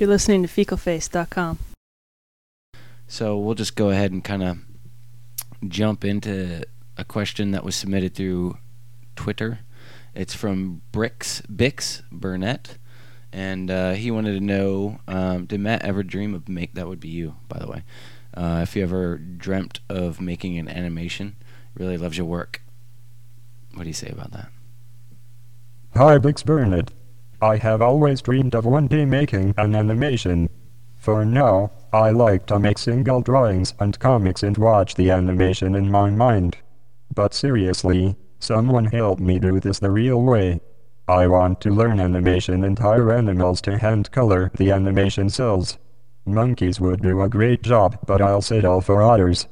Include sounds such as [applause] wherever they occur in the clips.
You're listening to fecalface.com. So we'll just go ahead and kind of jump into a question that was submitted through Twitter. It's from Brix Bix Burnett, and uh, he wanted to know: um, Did Matt ever dream of make? That would be you, by the way. Uh, if you ever dreamt of making an animation, really loves your work. What do you say about that? Hi, Bix Burnett. I have always dreamed of one day making an animation. For now, I like to make single drawings and comics and watch the animation in my mind. But seriously, someone help me do this the real way. I want to learn animation and hire animals to hand color the animation cells. Monkeys would do a great job, but I'll settle for otters.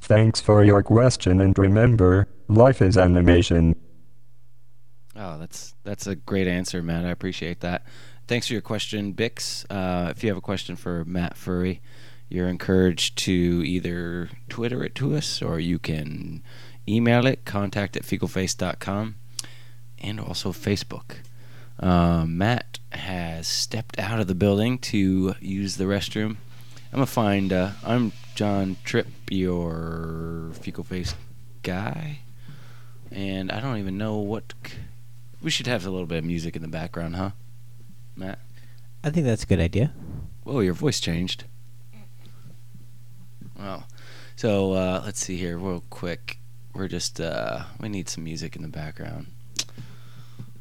Thanks for your question and remember, life is animation. Oh, that's that's a great answer, Matt. I appreciate that. Thanks for your question, Bix. Uh, if you have a question for Matt Furie, you're encouraged to either Twitter it to us or you can email it, contact at fecalface.com, and also Facebook. Uh, Matt has stepped out of the building to use the restroom. I'm to find, uh, I'm John Trippe, your fecal face guy. And I don't even know what. c- We should have a little bit of music in the background, huh? Matt? I think that's a good idea. Whoa, your voice changed. Well, so uh, let's see here, real quick. We're just uh, we need some music in the background.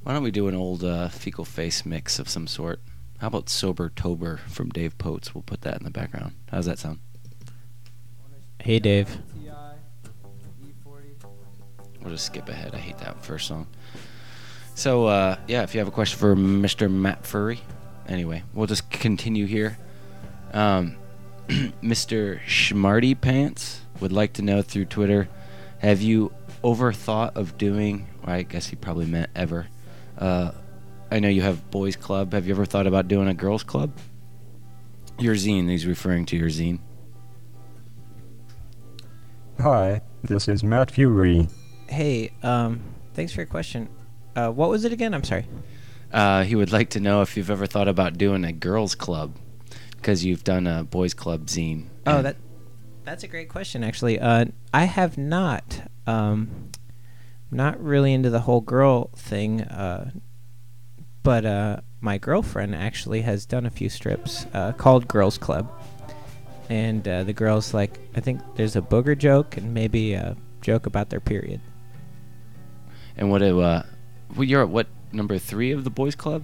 Why don't we do an old uh, fecal face mix of some sort? How about Sober Tober from Dave Potes? We'll put that in the background. How's that sound? Hey, Dave. We'll just skip ahead. I hate that first song. So uh, yeah, if you have a question for Mr. Matt Furie, anyway, we'll just continue here. Um, [clears throat] Mr. Schmarty Pants would like to know through Twitter: Have you overthought of doing? Well, I guess he probably meant ever. Uh, I know you have boys' club. Have you ever thought about doing a girls' club? Your zine. He's referring to your zine. Hi, this is Matt Furie. Hey, um, thanks for your question. Uh, what was it again? I'm sorry. Uh, he would like to know if you've ever thought about doing a girls' club, because you've done a boys' club zine. Oh, that that's a great question, actually. Uh, I have not. Um, not really into the whole girl thing. Uh, but uh, my girlfriend actually has done a few strips uh, called Girls Club, and uh, the girls like. I think there's a booger joke and maybe a joke about their period. And what? do, Uh, well, you're at what number three of the boys' club?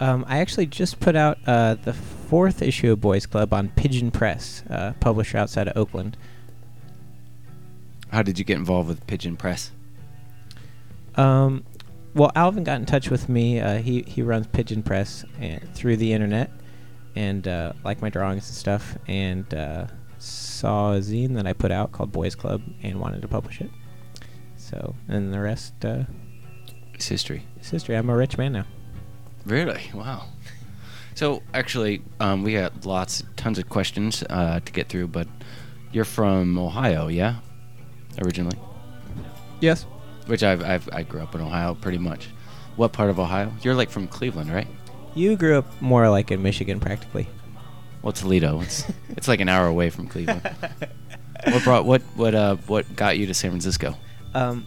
Um, I actually just put out uh, the fourth issue of Boys Club on Pigeon Press, uh, publisher outside of Oakland. How did you get involved with Pigeon Press? Um, well, Alvin got in touch with me. Uh, he he runs Pigeon Press and, through the internet, and uh, liked my drawings and stuff, and uh, saw a zine that I put out called Boys Club and wanted to publish it. So, and the rest uh, It's history. It's history. I'm a rich man now. Really? Wow. So actually, um, we got lots, tons of questions uh, to get through, but you're from Ohio, yeah? Originally, Yes. which I've, I've I grew up in Ohio pretty much. What part of Ohio? You're like from Cleveland, right? You grew up more like in Michigan, practically. Well, Toledo. It's it's like an hour away from Cleveland. [laughs] what brought what what uh what got you to San Francisco? Um,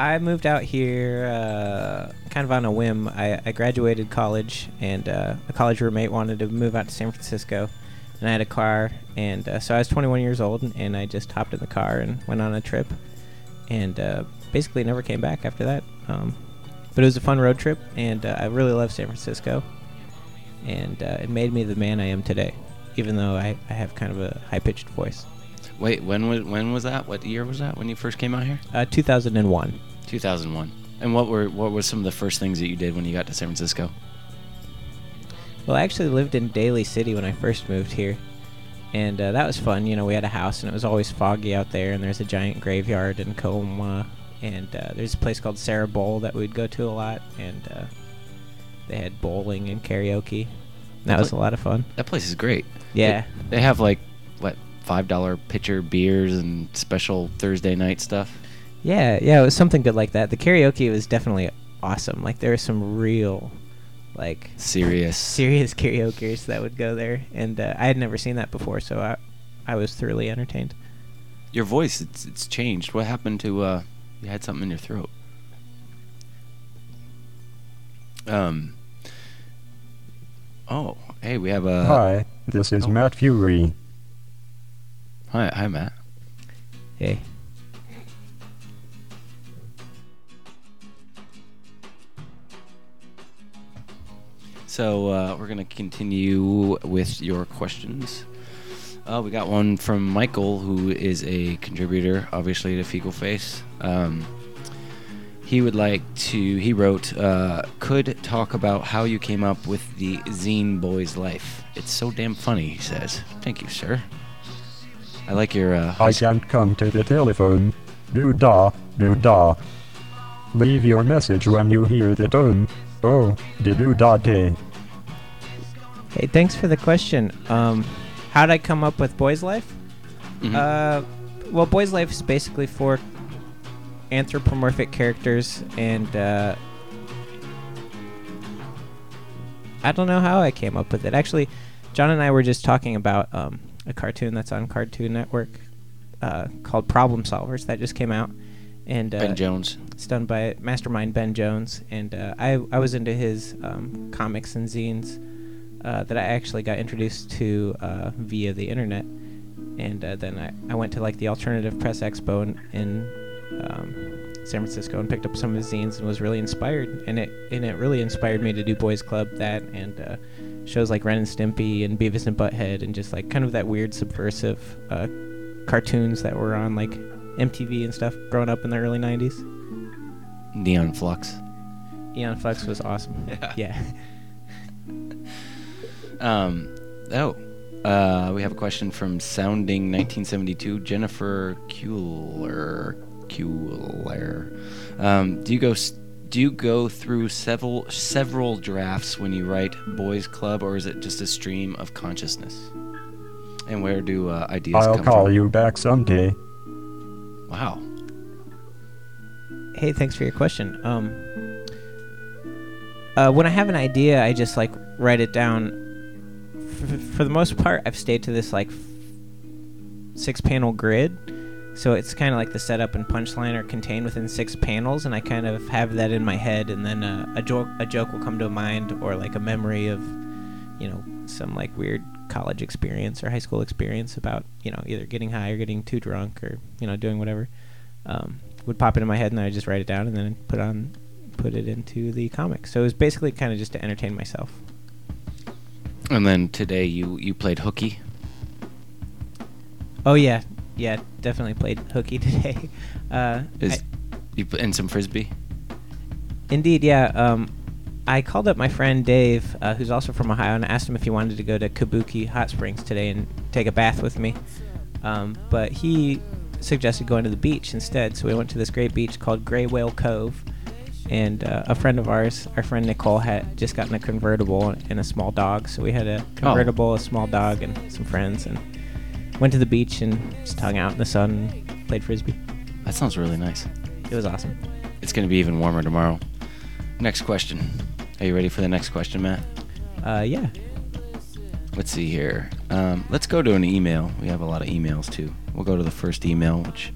I moved out here uh, kind of on a whim. I, I graduated college, and uh, a college roommate wanted to move out to San Francisco, and I had a car, and uh, so I was 21 years old, and I just hopped in the car and went on a trip, and uh, basically never came back after that. Um, but it was a fun road trip, and uh, I really love San Francisco, and uh, it made me the man I am today, even though I, I have kind of a high pitched voice. Wait, when was when was that? What year was that when you first came out here? Uh, 2001. 2001. And what were what were some of the first things that you did when you got to San Francisco? Well, I actually lived in Daly City when I first moved here, and uh, that was fun. You know, we had a house, and it was always foggy out there, and there's a giant graveyard in Colma, and uh, there's a place called Serra Bowl that we'd go to a lot, and uh, they had bowling and karaoke. That was a lot of fun. That place is great. Yeah. They, they have like what five dollar pitcher beers and special Thursday night stuff. Yeah, yeah, it was something good like that. The karaoke was definitely awesome. Like there were some real, like Serious. serious karaokeers that would go there, and uh, I had never seen that before, so I I was thoroughly entertained. Your voice, it's it's changed. What happened to uh you had something in your throat? Um Oh, hey, we have a Hi, this is oh. Matt Furie. Hi, hi Matt. Hey. So uh, we're gonna continue with your questions. Uh, we got one from Michael, who is a contributor, obviously, to Fecal Face. Um, he would like to. He wrote, uh, "Could talk about how you came up with the zine boy's life. It's so damn funny." He says, "Thank you, sir. I like your." Uh, I can't come to the telephone. Do da, do da. Leave your message when you hear the tone. Oh, do da day. Hey, thanks for the question. Um, how did I come up with Boys Life? Mhm. Uh, well, Boys Life is basically for anthropomorphic characters, and uh, I don't know how I came up with it. Actually, John and I were just talking about um, a cartoon that's on Cartoon Network uh, called Problem Solvers that just came out, and uh, ben Jones. it's done by Mastermind Ben Jones, and uh, I I was into his um, comics and zines uh, that I actually got introduced to uh, via the internet, and uh, then I, I went to like the Alternative Press Expo in, in um, San Francisco and picked up some of his zines and was really inspired, and it and it really inspired me to do Boys Club that and uh, shows like Ren and Stimpy and Beavis and Butthead and just like kind of that weird subversive uh, cartoons that were on like MTV and stuff growing up in the early '90s. Aeon Flux. Aeon Flux was awesome. [laughs] Yeah. Yeah. [laughs] Um, oh, uh, we have a question from Sounding 1972, Jennifer Kuehler. Kuehler. Um, do you go? s- Do you go through several several drafts when you write Boys Club, or is it just a stream of consciousness? And where do uh, ideas come? I'll come call from? you back someday. Wow. Hey, thanks for your question. Um, uh, when I have an idea, I just like write it down. F- for the most part, I've stayed to this like f- six-panel grid, so it's kind of like the setup and punchline are contained within six panels, and I kind of have that in my head, and then uh, a joke a joke will come to mind, or like a memory of, you know, some like weird college experience or high school experience about you know either getting high or getting too drunk or you know doing whatever. Um, would pop into my head and I just write it down and then put on put it into the comic. So it was basically kind of just to entertain myself. And then today you you played hooky. Oh yeah, yeah, definitely played hooky [laughs] today. Uh, Is I- you in some frisbee? indeed, yeah. Um, I called up my friend Dave, uh, who's also from Ohio, and asked him if he wanted to go to Kabuki Hot Springs today and take a bath with me. Um, but he suggested going to the beach instead, so we went to this great beach called Gray Whale Cove. And uh, a friend of ours, our friend Nicole, had just gotten a convertible and a small dog, so we had a convertible, a small dog, and some friends, and went to the beach and just hung out in the sun and played frisbee. That sounds really nice. It was awesome. It's going to be even warmer tomorrow. Next question. Are you ready for the next question, Matt? Uh, yeah. Let's see here. Um, let's go to an email. We have a lot of emails too. We'll go to the first email, which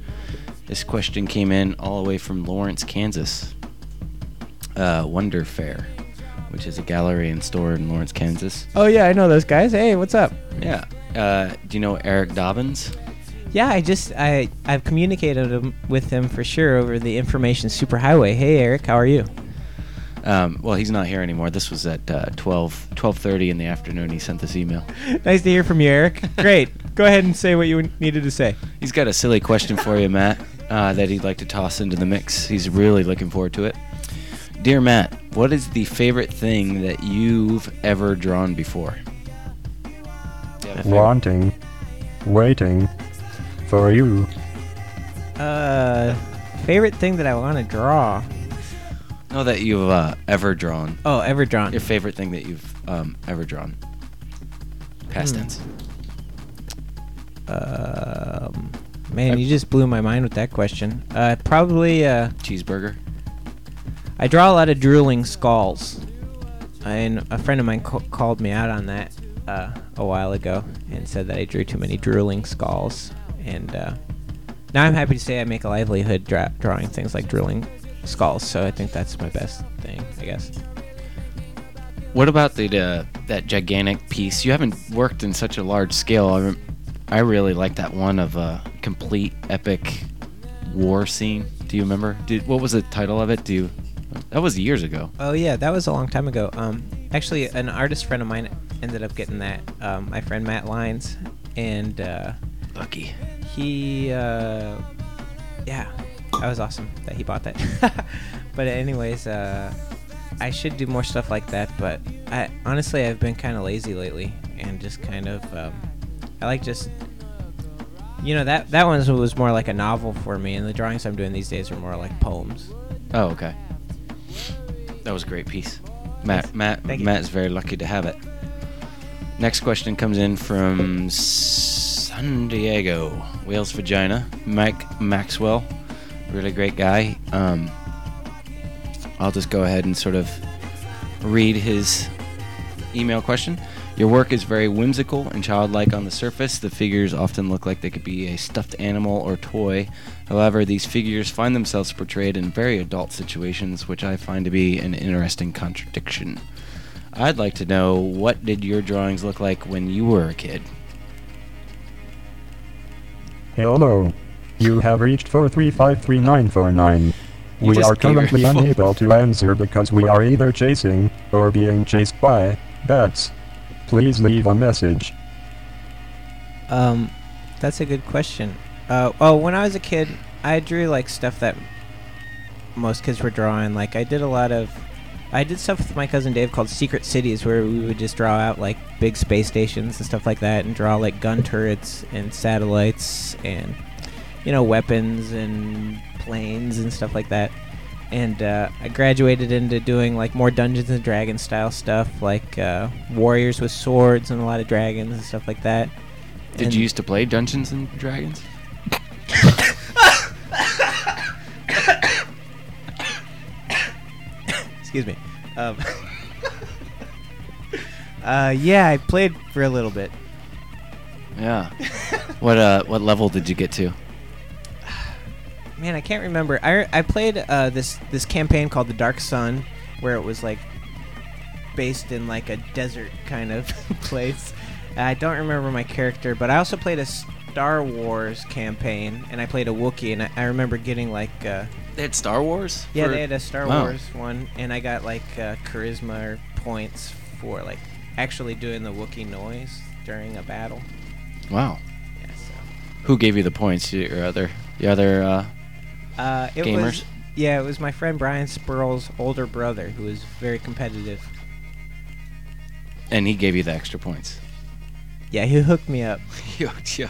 this question came in all the way from Lawrence, Kansas. Uh, Wonder Fair, which is a gallery and store in Lawrence, Kansas. Oh yeah, I know those guys. Hey, what's up? Yeah. Uh, do you know Eric Dobbins? Yeah, I just I I've communicated with him for sure over the information superhighway. Hey Eric, how are you? Um, well, he's not here anymore. This was at uh, 12, 12.30 in the afternoon. He sent this email. [laughs] nice to hear from you, Eric. [laughs] Great. Go ahead and say what you needed to say. He's got a silly question for you, Matt, uh, that he'd like to toss into the mix. He's really looking forward to it. Dear Matt, what is the favorite thing that you've ever drawn before? Do you have a favorite? Wanting. Waiting. For you. Uh, favorite thing that I want to draw. No, that you've uh, ever drawn. Oh, ever drawn. Your favorite thing that you've um, ever drawn. Past Hmm. tense. Um, man, you just blew my mind with that question. Uh, probably uh, Cheeseburger. I draw a lot of drooling skulls. and a friend of mine ca- called me out on that uh, a while ago and said that I drew too many drooling skulls. And uh, now I'm happy to say I make a livelihood dra- drawing things like drooling skulls. So I think that's my best thing, I guess. What about the uh, that gigantic piece? You haven't worked in such a large scale. I, rem- I really like that one of a complete epic war scene. Do you remember? Did what was the title of it? Do you? That was years ago. Oh yeah, that was a long time ago. Um, actually, an artist friend of mine ended up getting that. Um, my friend Matt Lines, and uh, Lucky. he, uh, yeah, that was awesome that he bought that. [laughs] but anyways, uh, I should do more stuff like that. But I honestly, I've been kind of lazy lately, and just kind of, um, I like just. You know that that one was more like a novel for me, and the drawings I'm doing these days are more like poems. Oh, okay. That was a great piece. Matt, Matt, Thank you. Is very lucky to have it. Next question comes in from San Diego, Wales Vagina. Mike Maxwell, really great guy. Um, I'll just go ahead and sort of read his email question. Your work is very whimsical and childlike on the surface. The figures often look like they could be a stuffed animal or toy. However, these figures find themselves portrayed in very adult situations, which I find to be an interesting contradiction. I'd like to know what did your drawings look like when you were a kid? Hello. You have reached 4353949. We are currently [laughs] unable to answer because we are either chasing or being chased by bats. Please leave a message. Um, that's a good question. Uh, oh, when I was a kid, I drew like stuff that most kids were drawing. Like I did a lot of, I did stuff with my cousin Dave called Secret Cities, where we would just draw out like big space stations and stuff like that, and draw like gun turrets and satellites and you know weapons and planes and stuff like that. And uh, I graduated into doing like more Dungeons and Dragons style stuff, like uh, warriors with swords and a lot of dragons and stuff like that. Did And- you used to play Dungeons and Dragons? Excuse me. Um, [laughs] uh, yeah, I played for a little bit. Yeah. what uh what level did you get to? Man, I can't remember. I, I played uh, this this campaign called The Dark Sun, where it was like based in like a desert kind of [laughs] place. I don't remember my character, but I also played a Star Wars campaign, and I played a Wookiee, and I, I remember getting like uh, They had Star Wars? yeah, for- they had a Star Wow. Wars one, and I got like uh, charisma points for like actually doing the Wookiee noise during a battle. Wow. Yeah, so. Who gave you the points? Your other the other uh Uh, it Gamers? was yeah, it was my friend Brian Spurl's older brother who was very competitive. and he gave you the extra points. Yeah, he hooked me up. [laughs] Yo, yo.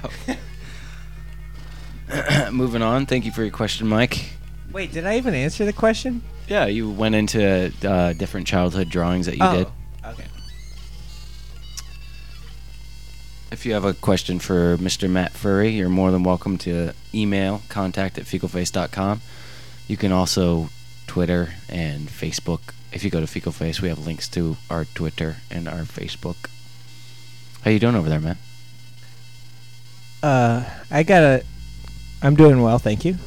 [coughs] Moving on. Thank you for your question, Mike. Wait, did I even answer the question? Yeah, you went into uh, different childhood drawings that you oh, did. If you have a question for Mr. Matt Furie, you're more than welcome to email contact at fecalface.com. You can also Twitter and Facebook. If you go to Fecal Face, we have links to our Twitter and our Facebook. How you doing over there, man? Uh, I gotta. I'm doing well, thank you. [laughs]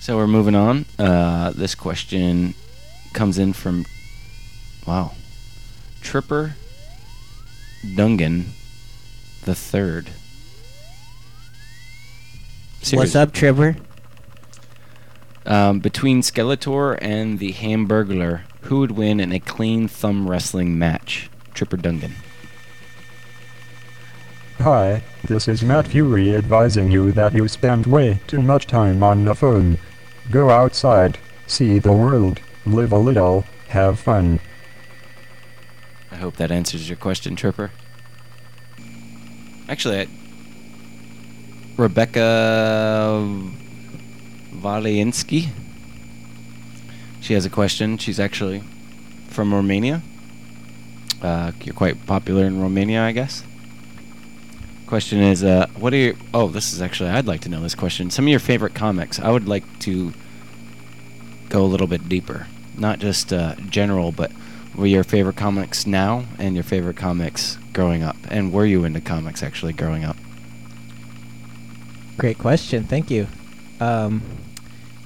So we're moving on. Uh, this question comes in from, wow, Tripper Dungan the third. What's up, Tripper? Um, between Skeletor and the Hamburglar, who would win in a clean thumb wrestling match? Tripper Dungan. Hi, this is Matt Furie advising you that you spend way too much time on the phone. Go outside, see the world, live a little, have fun. I hope that answers your question, Tripper. Actually, I, Rebecca Valinsky. She has a question. She's actually from Romania. Uh, you're quite popular in Romania, I guess. Question is, uh, what are your? Oh, this is actually. I'd like to know this question. Some of your favorite comics. I would like to go a little bit deeper, not just uh, general, but your favorite comics now and your favorite comics growing up? And were you into comics actually growing up? Great question. Thank you. Um,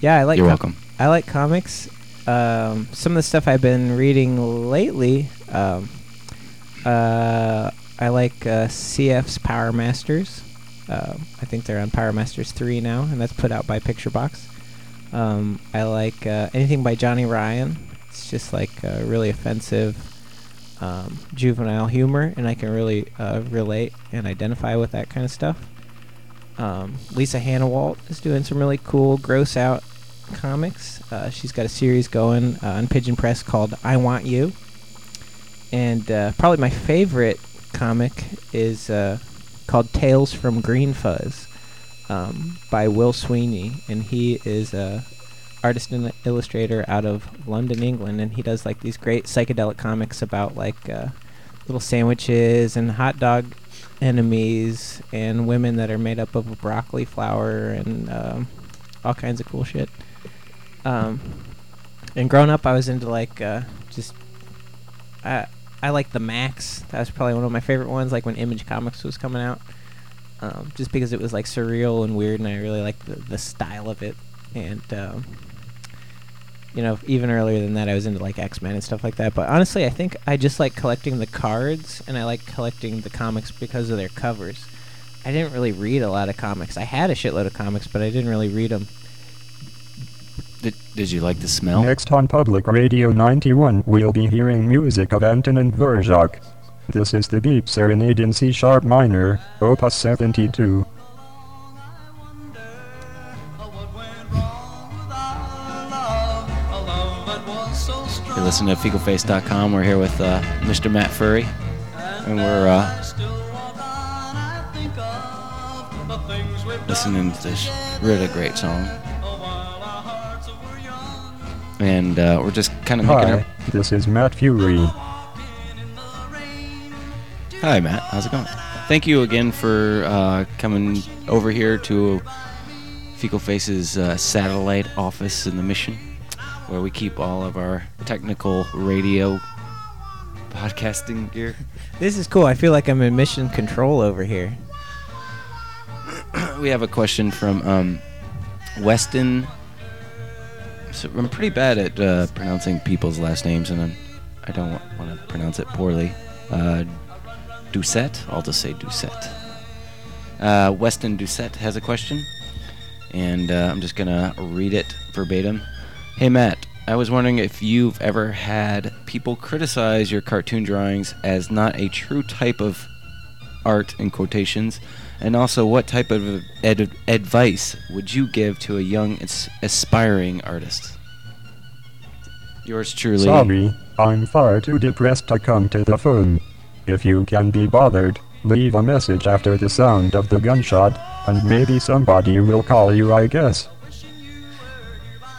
yeah, I like. You're com- welcome. I like comics. Um, some of the stuff I've been reading lately. Um, uh, I like uh, CF's Powr Mastrs. Um I think they're on Powr Mastrs three now, and that's put out by Picture Box. Um, I like uh, anything by Johnny Ryan. It's just like uh, really offensive um, juvenile humor, and I can really uh, relate and identify with that kind of stuff. Um, Lisa Hanawalt is doing some really cool, gross out comics. Uh, she's got a series going uh, on Pigeon Press called I Want You. And uh, probably my favorite comic is uh, called Tales from Green Fuzz um, by Will Sweeney. And he is a artist and illustrator out of London, England. And he does like these great psychedelic comics about like uh, little sandwiches and hot dog enemies and women that are made up of broccoli flour and um, all kinds of cool shit. Um, and growing up, I was into like uh, just I I like the Maxx. That was probably one of my favorite ones. Like when Image Comics was coming out, um, just because it was like surreal and weird, and I really liked the, the style of it. And um, you know, even earlier than that, I was into like X Men and stuff like that. But honestly, I think I just like collecting the cards, and I like collecting the comics because of their covers. I didn't really read a lot of comics. I had a shitload of comics, but I didn't really read them. Did, did you like the smell? Next on Public Radio 91, we'll be hearing music of Antonin Dvorak. This is the Beep Serenade in C sharp minor, Opus 72. You're listening to FecalFace.com. We're here with uh, Mr. Matt Furie, and we're uh, listening to this really great song. And uh, we're just kind of making Hi, our. this is Matt Furie. Hi, Matt. How's it going? Thank you again for uh, coming over here to Fecal Face's uh, satellite office in the Mission, where we keep all of our technical radio podcasting gear. [laughs] This is cool. I feel like I'm in mission control over here. [coughs] we have a question from um, Weston. So I'm pretty bad at uh, pronouncing people's last names, and I'm, I don't want to pronounce it poorly. Uh, Doucette, I'll just say Doucette. Uh, Weston Doucette has a question, and uh, I'm just gonna read it verbatim. Hey Matt, I was wondering if you've ever had people criticize your cartoon drawings as not a true type of art in quotations, and also what type of ed- advice would you give to a young as- aspiring artist? Yours truly. Sorry, I'm far too depressed to come to the phone. If you can be bothered, leave a message after the sound of the gunshot, and maybe somebody will call you, I guess.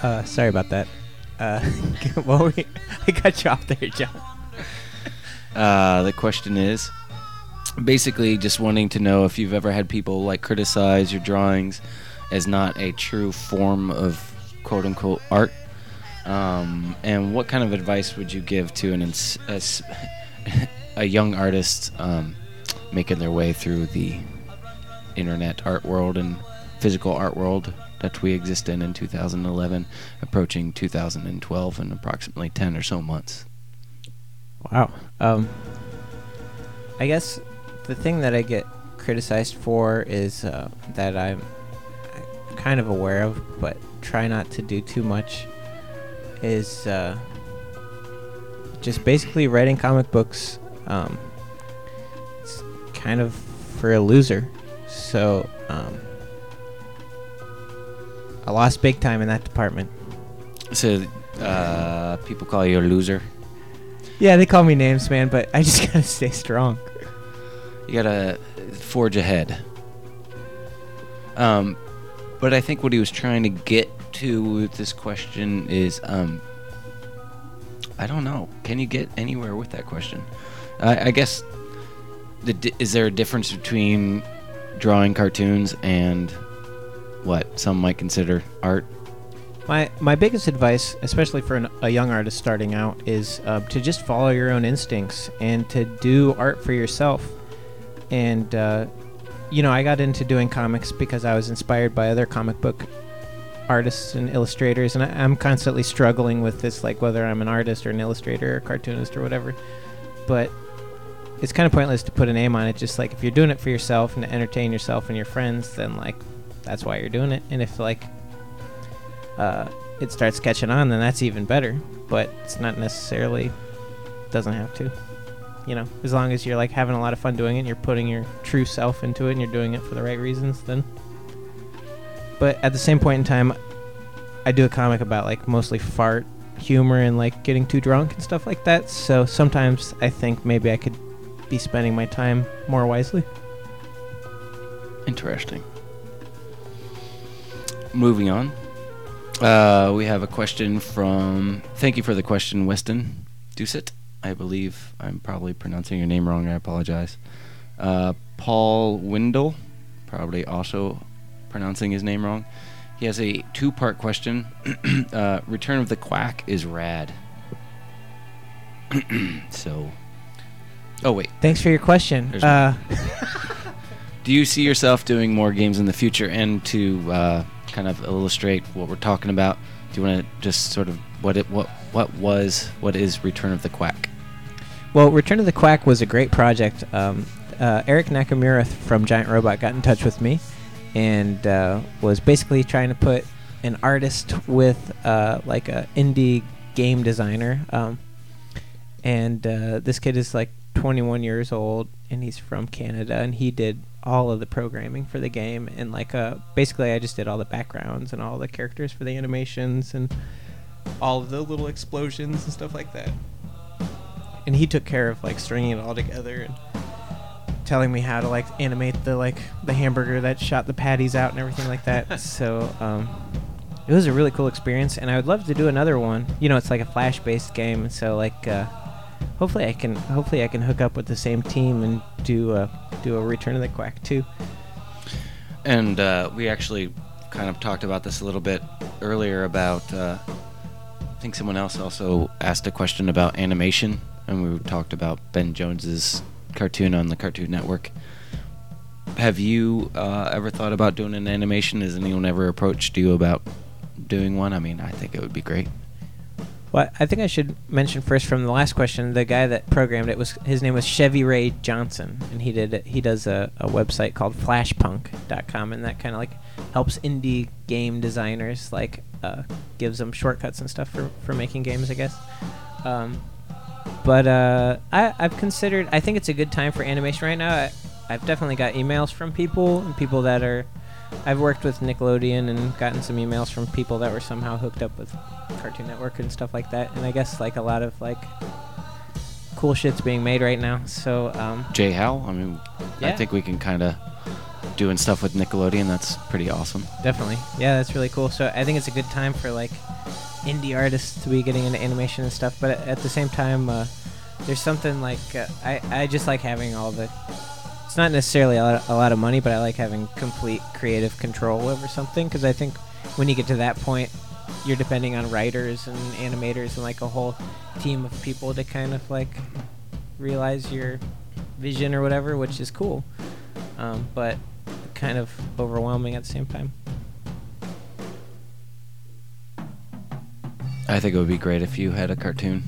Uh, sorry about that. Uh, what were you- I got you off there, John. Uh, the question is basically just wanting to know if you've ever had people like criticize your drawings as not a true form of quote unquote art. Um, and what kind of advice would you give to an ins- a, s- [laughs] a young artist um, making their way through the internet art world and physical art world that we exist in in 2011, approaching 2012 in approximately 10 or so months? Wow. Um, I guess the thing that I get criticized for is uh, that I'm kind of aware of, but try not to do too much. Is uh, just basically writing comic books. Um, it's kind of for a loser. So um, I lost big time in that department. So, uh, people call you a loser. Yeah, they call me names, man, but I just [laughs] gotta stay strong. You gotta forge ahead. Um, but I think what he was trying to get to with this question is, um, I don't know. Can you get anywhere with that question? I, I guess, the, is there a difference between drawing cartoons and what some might consider art? My my biggest advice, especially for an, a young artist starting out, is uh, to just follow your own instincts and to do art for yourself. And uh, you know, I got into doing comics because I was inspired by other comic book artists and illustrators, and I, I'm constantly struggling with this, like whether I'm an artist or an illustrator or cartoonist or whatever. But it's kind of pointless to put a name on it. Just like if you're doing it for yourself and to entertain yourself and your friends, then like that's why you're doing it. And if like uh, it starts catching on, then that's even better. But it's not necessarily doesn't have to. You know, as long as you're like having a lot of fun doing it, and you're putting your true self into it, and you're doing it for the right reasons, then. But at the same point in time, I do a comic about like mostly fart humor and like getting too drunk and stuff like that. So sometimes I think maybe I could be spending my time more wisely. Interesting. Moving on. Uh, we have a question from. Thank you for the question, Weston Doucet. I believe I'm probably pronouncing your name wrong. I apologize. Uh, Paul Windle, probably also pronouncing his name wrong. He has a two part question. [clears throat] uh, Return of the Quack is rad. [clears throat] so. Oh, wait. Thanks for your question. Uh, [laughs] Do you see yourself doing more games in the future? And to uh, kind of illustrate what we're talking about, do you want to just sort of what it what what was what is Return of the Quack? Well, Return of the Quack was a great project. Um, uh, Eric Nakamura from Giant Robot got in touch with me and uh, was basically trying to put an artist with uh, like a indie game designer. Um, and uh, this kid is like 21 years old and he's from Canada and he did all of the programming for the game and like uh, basically I just did all the backgrounds and all the characters for the animations and all of the little explosions and stuff like that and he took care of like stringing it all together and telling me how to like animate the like the hamburger that shot the patties out and everything like that. [laughs] so um, it was a really cool experience, and I would love to do another one. You know, it's like a flash-based game, so like uh, hopefully I can hopefully I can hook up with the same team and do a do a Return of the Quack too. And uh, we actually kind of talked about this a little bit earlier about. Uh, I think someone else also asked a question about animation, and we talked about Ben Jones's cartoon on the Cartoon Network. Have you uh, ever thought about doing an animation? Has anyone ever approached you about doing one? I mean, I think it would be great. Well, I think I should mention first from the last question, the guy that programmed it was his name was Chevy Ray Johnson, and he did he does a, a website called Flashpunk.com, and that kind of like helps indie game designers like uh, gives them shortcuts and stuff for for making games, I guess. Um, but uh, I, I've considered. I think it's a good time for animation right now. I, I've definitely got emails from people and people that are. I've worked with Nickelodeon and gotten some emails from people that were somehow hooked up with Cartoon Network and stuff like that. And I guess like a lot of like cool shit's being made right now. So um, Jay Howell, I mean, I think we can kind of doing stuff with Nickelodeon. That's pretty awesome. definitely, yeah, that's really cool. So I think it's a good time for like indie artists to be getting into animation and stuff. But at, at the same time, uh, there's something like uh, I I just like having all the. It's not necessarily a lot, a lot of money, but I like having complete creative control over something because I think when you get to that point, you're depending on writers and animators and like a whole team of people to kind of like realize your vision or whatever, which is cool, um, but kind of overwhelming at the same time. I think it would be great if you had a cartoon.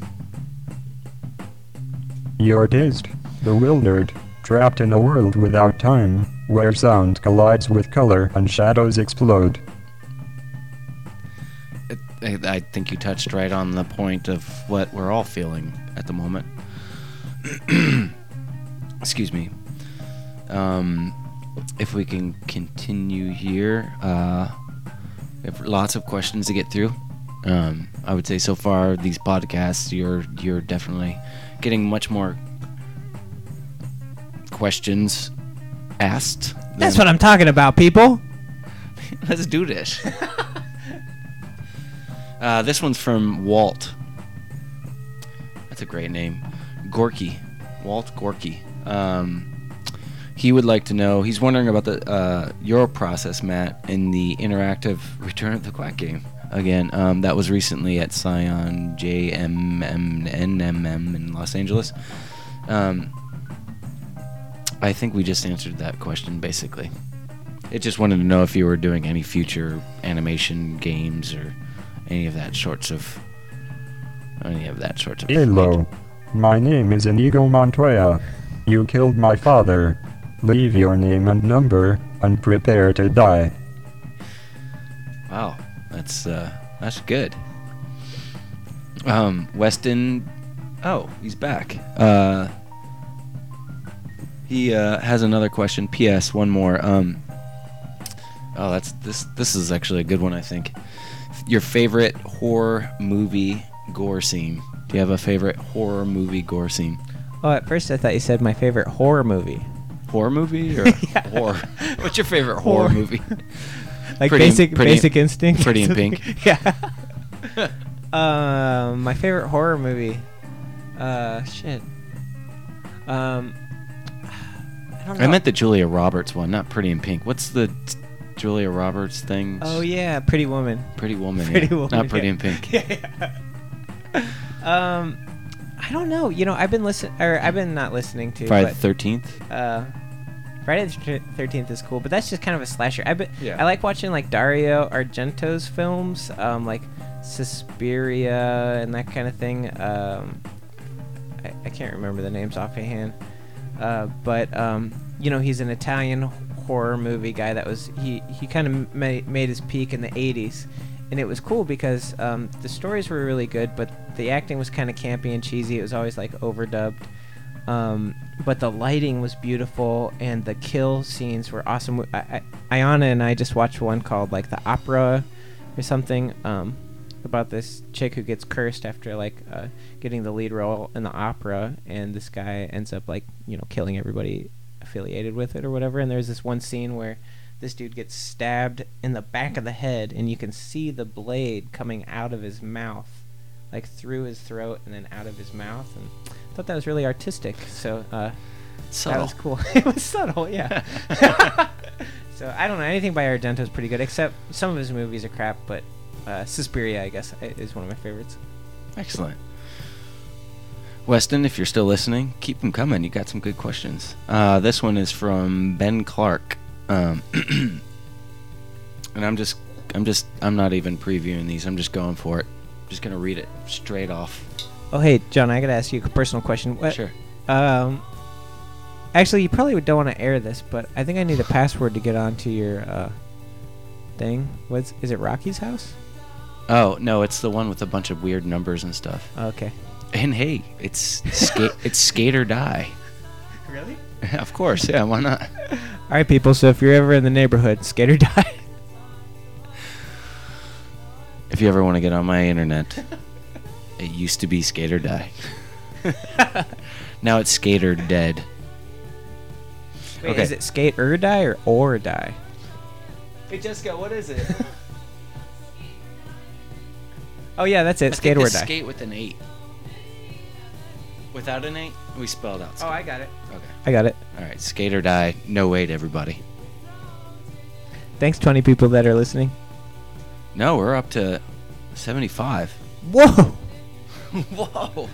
Your taste, bewildered, trapped in a world without time, where sound collides with color and shadows explode. I think you touched right on the point of what we're all feeling at the moment. [clears throat] Excuse me. Um, if we can continue here, uh, we have lots of questions to get through. Um, I would say so far these podcasts, you're you're definitely getting much more questions asked. That's what I'm talking about, people. [laughs] Let's do this. uh, this one's from Walt. That's a great name. Gorky. Walt Gorky. Um, he would like to know, he's wondering about the uh, your process, Matt, in the interactive Return of the Quack game. again. Um, that was recently at Scion JMMNMM in Los Angeles. Um, I think we just answered that question basically. It just wanted to know if you were doing any future animation games or any of that sorts of any of that sorts of. Hello. My name is Inigo Montoya. You killed my father. Leave your name and number and prepare to die. Wow, that's uh, that's good. Um, Weston, oh, he's back. Uh, he uh, has another question. P.S. One more. Um, oh, that's this. This is actually a good one, I think. Your favorite horror movie gore scene? Do you have a favorite horror movie gore scene? Oh, at first I thought you said my favorite horror movie. Horror movie or [laughs] Yeah. horror? What's your favorite horror, Horror. movie? [laughs] Like Pretty in- basic in- basic instinct. Pretty in Pink. [laughs] yeah. um, my favorite horror movie. Uh, shit. Um, don't know. I meant the Julia Roberts one, not Pretty in Pink. What's the t- Julia Roberts thing? Oh yeah, Pretty Woman. Pretty Woman. Pretty yeah. Woman. Not Pretty yeah. in Pink. [laughs] yeah. um, I don't know. You know, I've been listening, or I've been not listening to. Friday the Thirteenth. uh, Friday the Thirteenth is cool, but that's just kind of a slasher. I be, Yeah. I like watching like Dario Argento's films, um, like Suspiria and that kind of thing. Um, I, I can't remember the names offhand, uh, but um, you know he's an Italian horror movie guy that was he he kind of made, made his peak in the '80s, and it was cool because um, the stories were really good, but the acting was kind of campy and cheesy. It was always like overdubbed. Um, but the lighting was beautiful and the kill scenes were awesome. I, I, Ayana and I just watched one called like the opera or something um, about this chick who gets cursed after like uh, getting the lead role in the opera, and this guy ends up like you know killing everybody affiliated with it or whatever. And there's this one scene where this dude gets stabbed in the back of the head, and you can see the blade coming out of his mouth, like through his throat and then out of his mouth. And I thought that was really artistic. So uh, that was cool. [laughs] it was subtle, yeah. [laughs] [laughs] so I don't know anything by Argento is pretty good, except some of his movies are crap. But uh, Suspiria, I guess, is one of my favorites. Excellent. Weston, if you're still listening, keep them coming. You got some good questions. Uh, this one is from Ben Clark, um, [clears throat] and I'm just, I'm just, I'm not even previewing these. I'm just going for it. I'm just gonna read it straight off. Oh, hey, John, I gotta ask you a personal question. What, Sure. Um, actually, you probably don't want to air this, but I think I need a password to get onto your uh, thing. What's is it? Rocky's house? Oh no, it's the one with a bunch of weird numbers and stuff. Okay. And hey, it's skate, [laughs] it's skate or die. Really? [laughs] of course, yeah. Why not? All right, people. So if you're ever in the neighborhood, skate or die. [laughs] If you ever want to get on my internet, it used to be skate or die. now it's skater dead. Wait, Okay. Is it skate or die or or die? Hey Jessica, what is it? Oh yeah, that's it. Skate or die. Skate with an eight. Without an eight, we spelled out. Oh. I got it. okay. I got it. All right, skate or die. No wait, everybody. Thanks, 20 people that are listening. No, we're up to seventy-five. Whoa. [laughs] Whoa.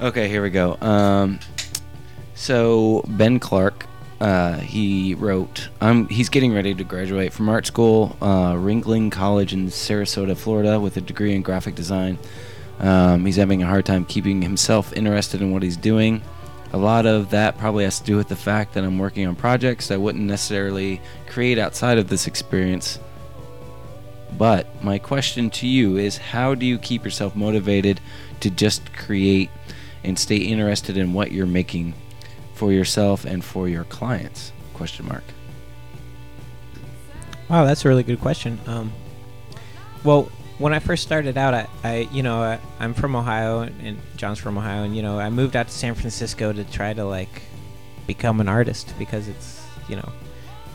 [laughs] okay, here we go. Um, so Ben Clark, uh, he wrote. Um, he's getting ready to graduate from art school, uh, Ringling College in Sarasota, Florida, with a degree in graphic design. Um, he's having a hard time keeping himself interested in what he's doing. A lot of that probably has to do with the fact that I'm working on projects I wouldn't necessarily create outside of this experience. But my question to you is how do you keep yourself motivated to just create and stay interested in what you're making for yourself and for your clients? Question mark. Wow, that's a really good question. Um, well, when I first started out, I, I you know, I, I'm from Ohio, and, John's from Ohio, and you know, I moved out to San Francisco to try to like become an artist because it's you know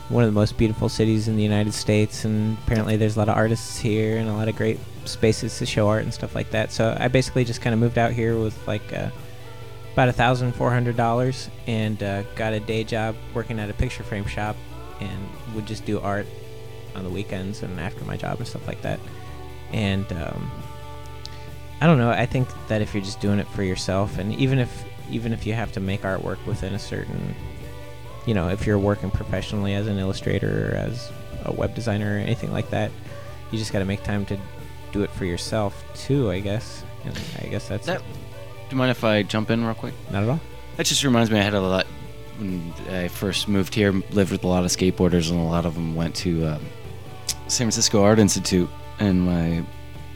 one of the most beautiful cities in the United States, and apparently there's a lot of artists here and a lot of great spaces to show art and stuff like that. So I basically just kind of moved out here with like about a thousand four hundred dollars and uh, got a day job working at a picture frame shop and would just do art on the weekends and after my job and stuff like that. And um, I don't know. I think that if you're just doing it for yourself, and even if even if you have to make artwork within a certain, you know, if you're working professionally as an illustrator or as a web designer or anything like that, you just got to make time to do it for yourself too. I guess. And I guess that's That- you mind if I jump in real quick? not at all. That just reminds me, I had a lot when I first moved here. Lived with a lot of skateboarders, and a lot of them went to um, San Francisco Art Institute. And my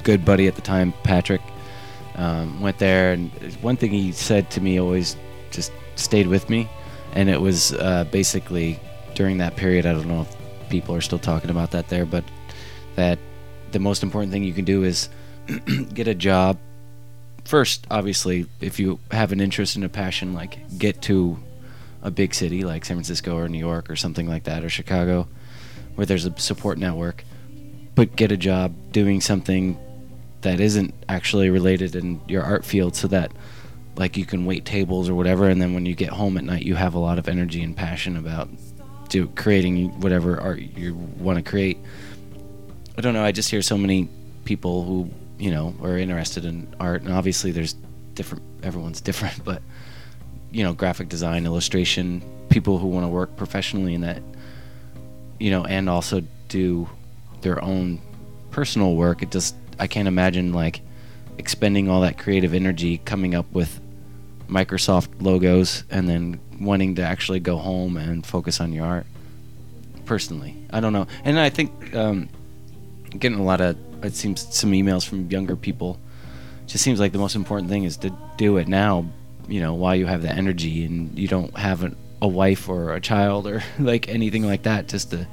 good buddy at the time, Patrick, um, went there. And one thing he said to me always just stayed with me, and it was uh, basically during that period. I don't know if people are still talking about that there, but that the most important thing you can do is [clears throat] get a job first obviously if you have an interest and a passion like get to a big city like san francisco or new york or something like that or chicago where there's a support network but get a job doing something that isn't actually related in your art field so that like you can wait tables or whatever and then when you get home at night you have a lot of energy and passion about do creating whatever art you want to create. I don't know i just hear so many people who you know are interested in art. And obviously there's different everyone's [laughs] different but you know graphic design illustration people who want to work professionally in that you know and also do their own personal work. It just i can't imagine like expending all that creative energy coming up with microsoft logos and then wanting to actually go home and focus on your art personally. I don't know. And i think um, getting a lot of it seems some emails from younger people just seems like the most important thing is to do it now you know while you have the energy and you don't have an, a wife or a child or [laughs] like anything like that just to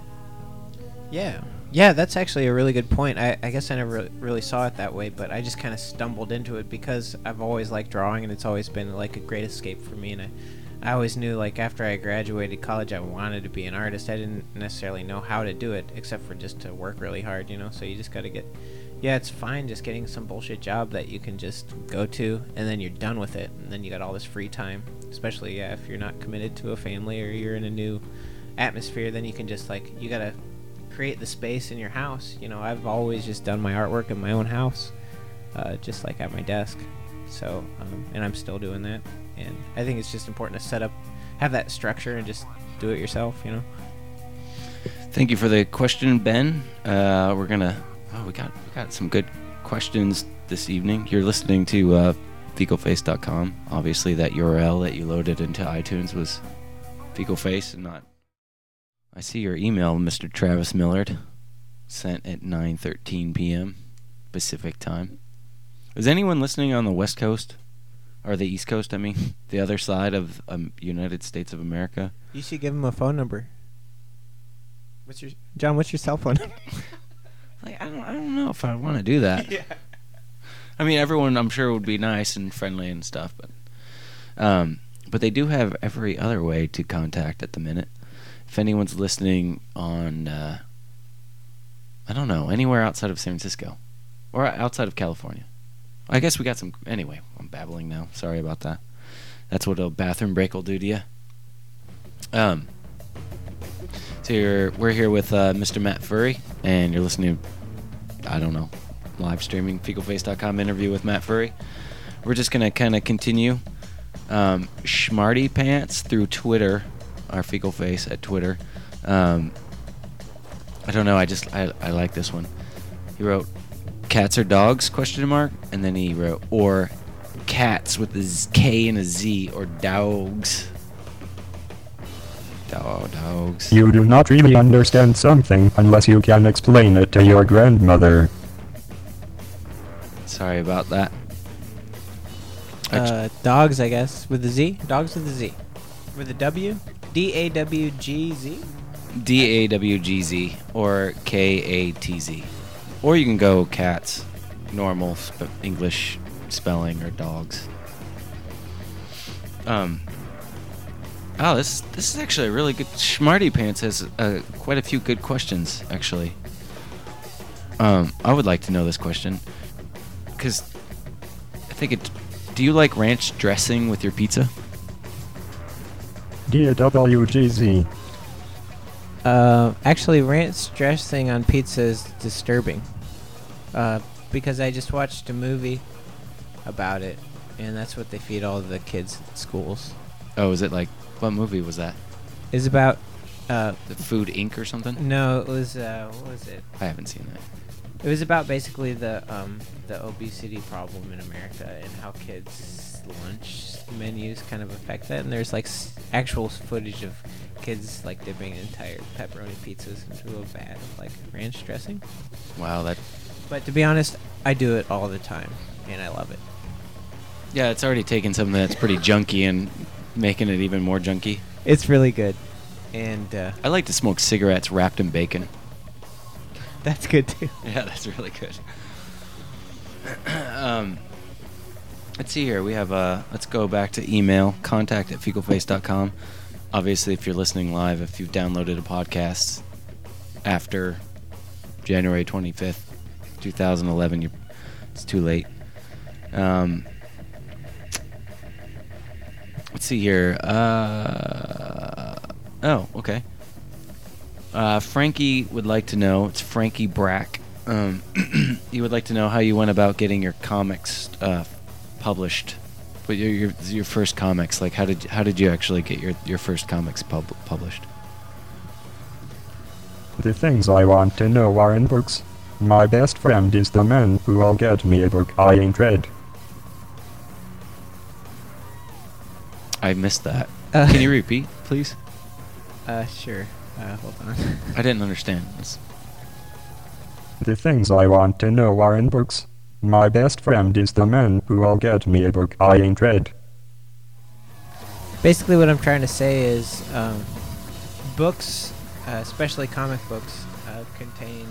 Yeah. Yeah, that's actually a really good point. I, I guess I never really saw it that way, but I just kind of stumbled into it because I've always liked drawing and it's always been like a great escape for me. And I, I always knew like after I graduated college, I wanted to be an artist. I didn't necessarily know how to do it except for just to work really hard, you know? So you just got to get. Yeah, it's fine just getting some bullshit job that you can just go to and then you're done with it. And then you got all this free time. Especially, yeah, if you're not committed to a family or you're in a new atmosphere, then you can just like, you got to create the space in your house. You know, I've always just done my artwork in my own house, uh, just like at my desk. So, um, and I'm still doing that. And I think it's just important to set up, have that structure, and just do it yourself. You know. Thank you for the question, Ben. Uh, we're gonna. Oh, we got we got some good questions this evening. You're listening to uh, fecalface.com. Obviously, that URL that you loaded into iTunes was fecalface and not. I see your email, Mr. Travis Millard, sent at 9:13 p.m. Pacific time. Is anyone listening on the West Coast or the East Coast? I mean, [laughs] the other side of um, United States of America. You should give him a phone number. What's your John? What's your cell phone? [laughs] Like I don't, I don't know if I want to do that. [laughs] yeah. I mean, everyone I'm sure would be nice and friendly and stuff, but um, but they do have every other way to contact at the minute. If anyone's listening on, uh, I don't know, anywhere outside of San Francisco or outside of California, I guess we got some. Anyway, I'm babbling now. Sorry about that. That's what a bathroom break will do to you. Um. So we're here with uh, Mr. Matt Furie, and you're listening to, I don't know, live streaming fecalface.com interview with Matt Furie. We're just gonna kind of continue um, Schmarty Pants through Twitter, our fecal face at Twitter. Um, I don't know. I just I, I like this one. He wrote cats or dogs question mark, and then he wrote or cats with a Z- K and a Z or dogs. Dog dogs. You do not really understand something unless you can explain it to your grandmother. Sorry about that. Uh, dogs, I guess, with a Z. Dogs with a Z. With a W. D A W G Z. D A W G Z or K A T Z. Or you can go cats, normal sp- English spelling, or dogs. Um. Oh, this this is actually a really good. Schmarty Pants has uh, quite a few good questions, actually. Um, I would like to know this question, because I think it. Do you like ranch dressing with your pizza? DWGZ. Uh, actually, ranch dressing on pizza is disturbing. Uh, because I just watched a movie about it, and that's what they feed all the kids at schools. Oh, is it like what movie was that? It's about. Uh, The Food Inc. or something? no, it was. Uh, what was it? I haven't seen that. It was about basically the um, the obesity problem in America and how kids' lunch menus kind of affect that. And there's like s- actual footage of kids like dipping entire pepperoni pizzas into a vat of like ranch dressing. Wow, that But to be honest, I do it all the time, and I love it. yeah, it's already taken something that's pretty junky and making it even more junky. It's really good, and uh, I like to smoke cigarettes wrapped in bacon. that's good too. [laughs] Yeah, that's really good. [coughs] um, let's see here. We have uh, let's go back to email contact at fecalface.com. Obviously, if you're listening live, if you've downloaded a podcast after January 25th, 2011, you it's too late. Um, let's see here. Uh, oh, okay. Uh, Frankie would like to know. It's Frankie Brack. Um, [clears throat] he would like to know how you went about getting your comics uh, published. But your, your your first comics, like how did how did you actually get your your first comics pub- published? The things I want to know are in books. My best friend is the man who will get me a book I ain't read. I missed that. Uh, Can you repeat, please? [laughs] Uh, sure. Uh, hold on. I didn't understand. It's- The things I want to know are in books. My best friend is the man who will get me a book I ain't read. Basically, what I'm trying to say is, um, books, uh, especially comic books, uh, contain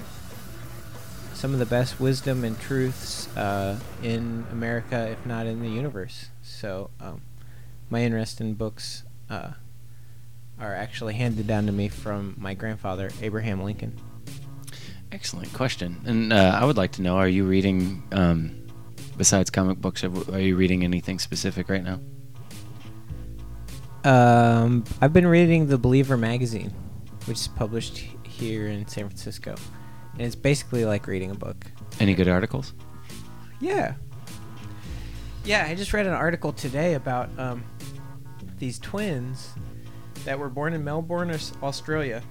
some of the best wisdom and truths uh, in America, if not in the universe. So, um, my interest in books uh, are actually handed down to me from my grandfather, Abraham Lincoln. Excellent question. And uh, I would like to know: Are you reading, um, besides comic books, are you reading anything specific right now? Um, I've been reading The Believer magazine, which is published here in San Francisco, and it's basically like reading a book. Any good articles? Yeah. Yeah, I just read an article today about um, these twins that were born in Melbourne, Australia.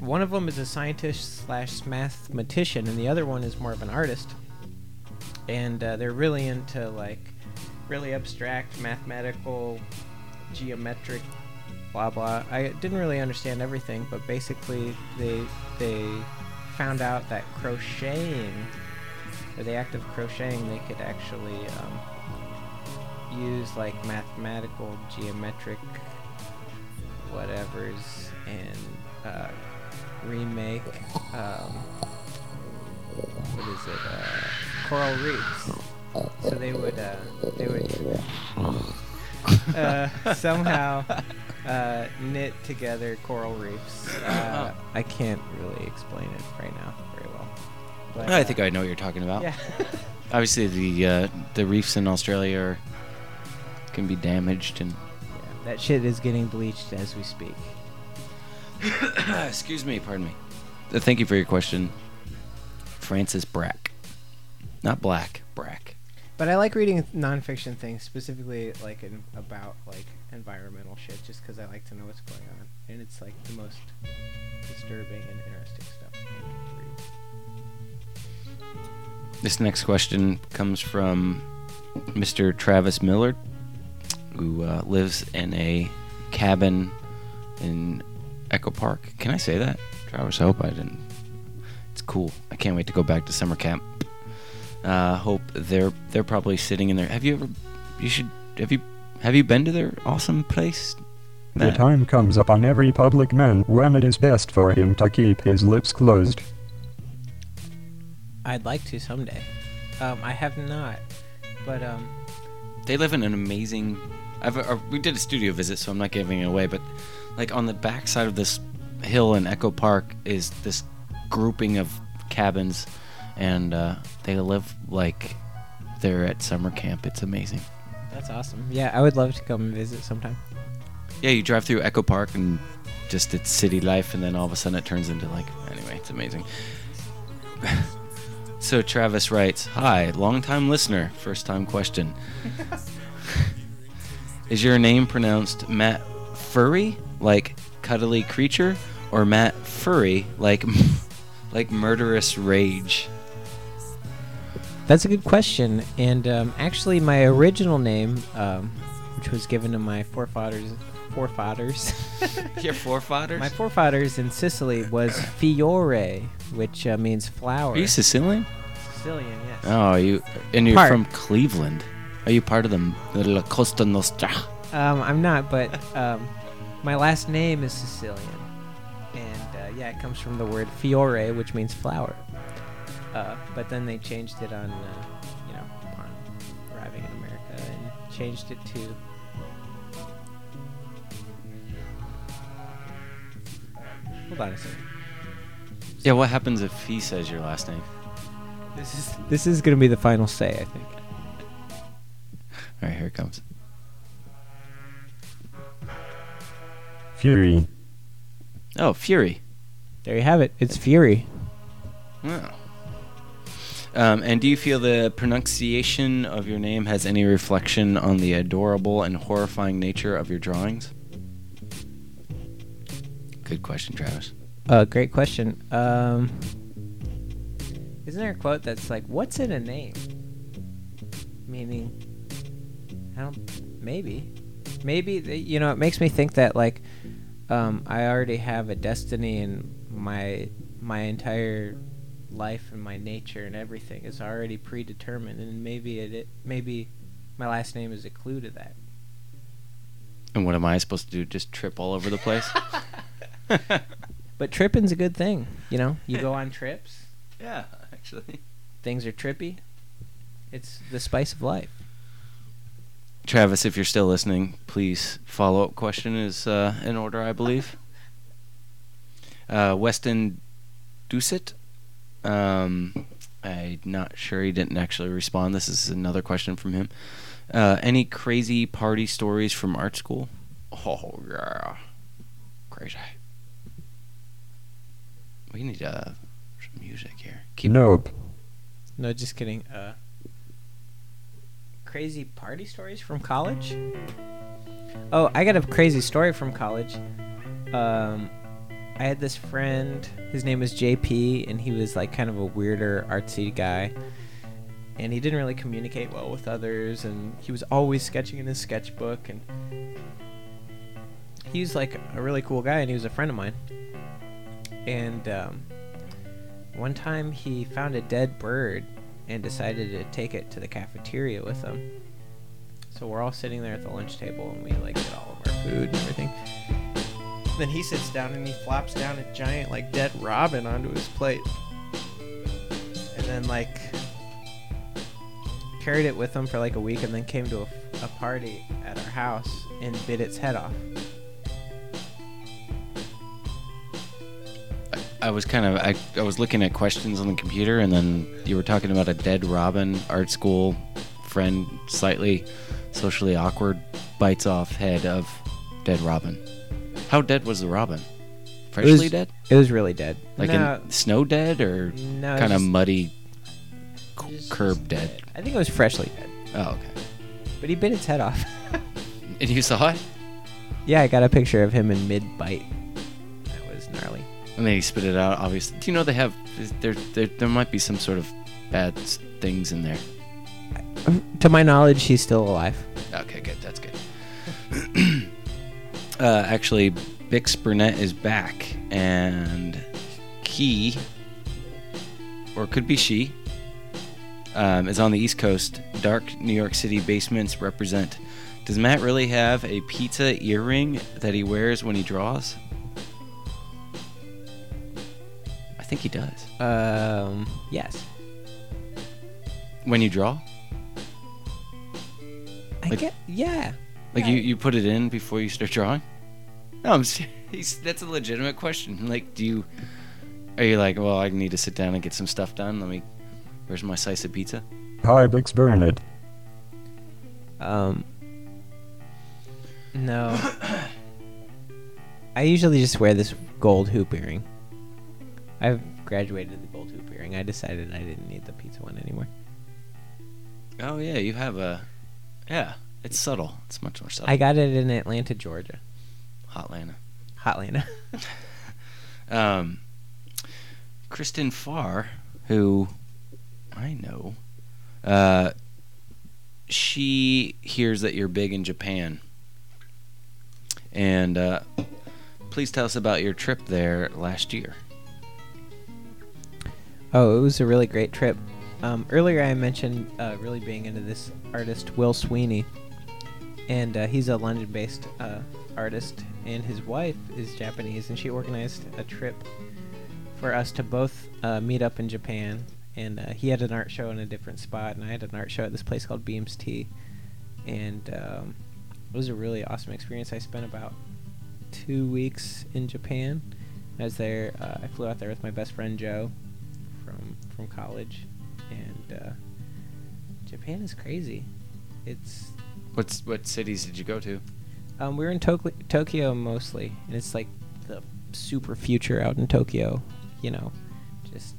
One of them is a scientist slash mathematician, and the other one is more of an artist. And uh, they're really into like really abstract mathematical, geometric, blah blah. I didn't really understand everything, but basically they they found out that crocheting or the act of crocheting, they could actually um, use like mathematical, geometric whatevers and uh, remake um, what is it? Uh, coral reefs. So they would uh, they would [laughs] uh, somehow uh, knit together coral reefs. [clears throat] Uh, I can't really explain it right now very well. But, I uh, think I know what you're talking about. Yeah. [laughs] Obviously, the uh, the reefs in Australia are, can be damaged and. Yeah, that shit is getting bleached as we speak. [coughs] Excuse me, pardon me. Uh, thank you for your question, Francis Brack. Not Black, Brack. But I like reading nonfiction things, specifically like in, about like environmental shit, just because I like to know what's going on, and it's like the most disturbing and interesting stuff. This next question comes from Mr. Travis Millard, who uh, lives in a cabin in Echo Park. Can I say that? Travis, I hope I didn't. It's cool. I can't wait to go back to summer camp. Uh, hope they're they're probably sitting in there. Have you ever? You should. Have you have you been to their awesome place? The time comes upon every public man when it is best for him to keep his lips closed. I'd like to someday. Um, I have not, but um, They live in an amazing. I've, uh, we did a studio visit, so I'm not giving it away. But like on the back side of this hill in Echo Park is this grouping of cabins, and uh, they live like they're at summer camp. It's amazing. that's awesome. Yeah, I would love to come and visit sometime. Yeah, you drive through Echo Park, and just it's city life, and then all of a sudden it turns into like anyway, it's amazing. [laughs] so Travis writes, "Hi, long-time listener, first-time question. [laughs] Is your name pronounced Matt Furry, like cuddly creature, or Matt Furry, like [laughs] like murderous rage?" That's a good question. And um, actually, my original name, um, which was given to my forefathers, forefathers, [laughs] Your forefathers? my forefathers in Sicily was Fiore, which uh, means flower. Are you Sicilian? Sicilian, yes. Oh, you and you're Part. from Cleveland. Are you part of the, the La Costa Nostra? Um, I'm not, but um, my last name is Sicilian, and uh, yeah, it comes from the word fiore, which means flower. Uh, but then they changed it on, uh, you know, upon arriving in America, and changed it to. Hold on a second. Yeah, what happens if he says your last name? This is this is gonna be the final say, I think. All right, here it comes. Fury. Oh, Fury. There you have it. It's Fury. Wow. Um, and do you feel the pronunciation of your name has any reflection on the adorable and horrifying nature of your drawings? Good question, Travis. Uh, great question. Um, isn't there a quote that's like, "What's in a name?" Meaning, I don't. Maybe, maybe you know. It makes me think that like, um, I already have a destiny, and my my entire life and my nature and everything is already predetermined, and maybe it, it maybe my last name is a clue to that. And what am I supposed to do? Just trip all over the place? [laughs] But tripping's a good thing, you know. You go on trips. [laughs] yeah, actually. things are trippy. It's the spice of life. Travis, if you're still listening, please follow up question is uh, in order, I believe. [laughs] Uh, Weston Doucet. Um, I'm not sure he didn't actually respond. This is another question from him. Uh, any crazy party stories from art school? Oh yeah, crazy. We need uh, some music here. Keep Nope. No, just kidding. Uh, crazy party stories from college. Oh, I got a crazy story from college. Um, I had this friend. His name was JP, and he was like kind of a weirder, artsy guy. And he didn't really communicate well with others, and he was always sketching in his sketchbook. And he was like a really cool guy, and he was a friend of mine. And um, one time he found a dead bird and decided to take it to the cafeteria with him. So we're all sitting there at the lunch table and we like get all of our food and everything. Then he sits down and he flops down a giant like dead robin onto his plate. And then like carried it with him for like a week and then came to a, a party at our house and bit its head off. I was kind of I, I was looking at questions on the computer, and then you were talking about a dead robin. Art school friend, slightly socially awkward, bites off head of dead robin. How dead was the robin? Freshly was- dead, It was really dead. like no, in snow dead, or no, kind of muddy c- just- curb dead. I think it was freshly dead. Oh, okay. But he bit its head off. [laughs] And you saw it, yeah, I got a picture of him in mid bite. That was gnarly. and then he spit it out. Obviously, do you know they have there there there might be some sort of bad things in there. To my knowledge, he's still alive. Okay, good. That's good. [laughs] uh, actually, Bix Burnett is back, and he, or could be she, um, is on the East Coast. Dark New York City basements represent. Does Matt really have a pizza earring that he wears when he draws? I think he does. Um, yes. When you draw? I Like- get. Yeah. Like Yeah. you, you put it in before you start drawing? No, I'm serious. [laughs] That's a legitimate question. Like, do you? Are you like, well, I need to sit down and get some stuff done. Let me. Where's my slice of pizza? Hi, Bix Burnett. Um. No. [coughs] I usually just wear this gold hoop earring. I've graduated the gold hoop earring. I decided I didn't need the pizza one anymore. Oh yeah, you have a. Yeah, it's subtle. It's much more subtle. I got it in Atlanta, Georgia. Hotlanta. Hotlanta. [laughs] [laughs] Um, Kristin Farr, who I know, uh, she hears that you're big in Japan, and uh, please tell us about your trip there last year. Oh, it was a really great trip. Um, earlier, I mentioned uh, really being into this artist, Will Sweeney, and uh, he's a London-based uh, artist, and his wife is Japanese, and she organized a trip for us to both uh, meet up in Japan. And uh, he had an art show in a different spot, and I had an art show at this place called Beams T, and um, it was a really awesome experience. I spent about two weeks in Japan. I was there. Uh, I flew out there with my best friend Joe from from college, and uh, Japan is crazy. It's What's what cities did you go to? um, we were in Tok- Tokyo mostly, and it's like the super future out in Tokyo. You know, just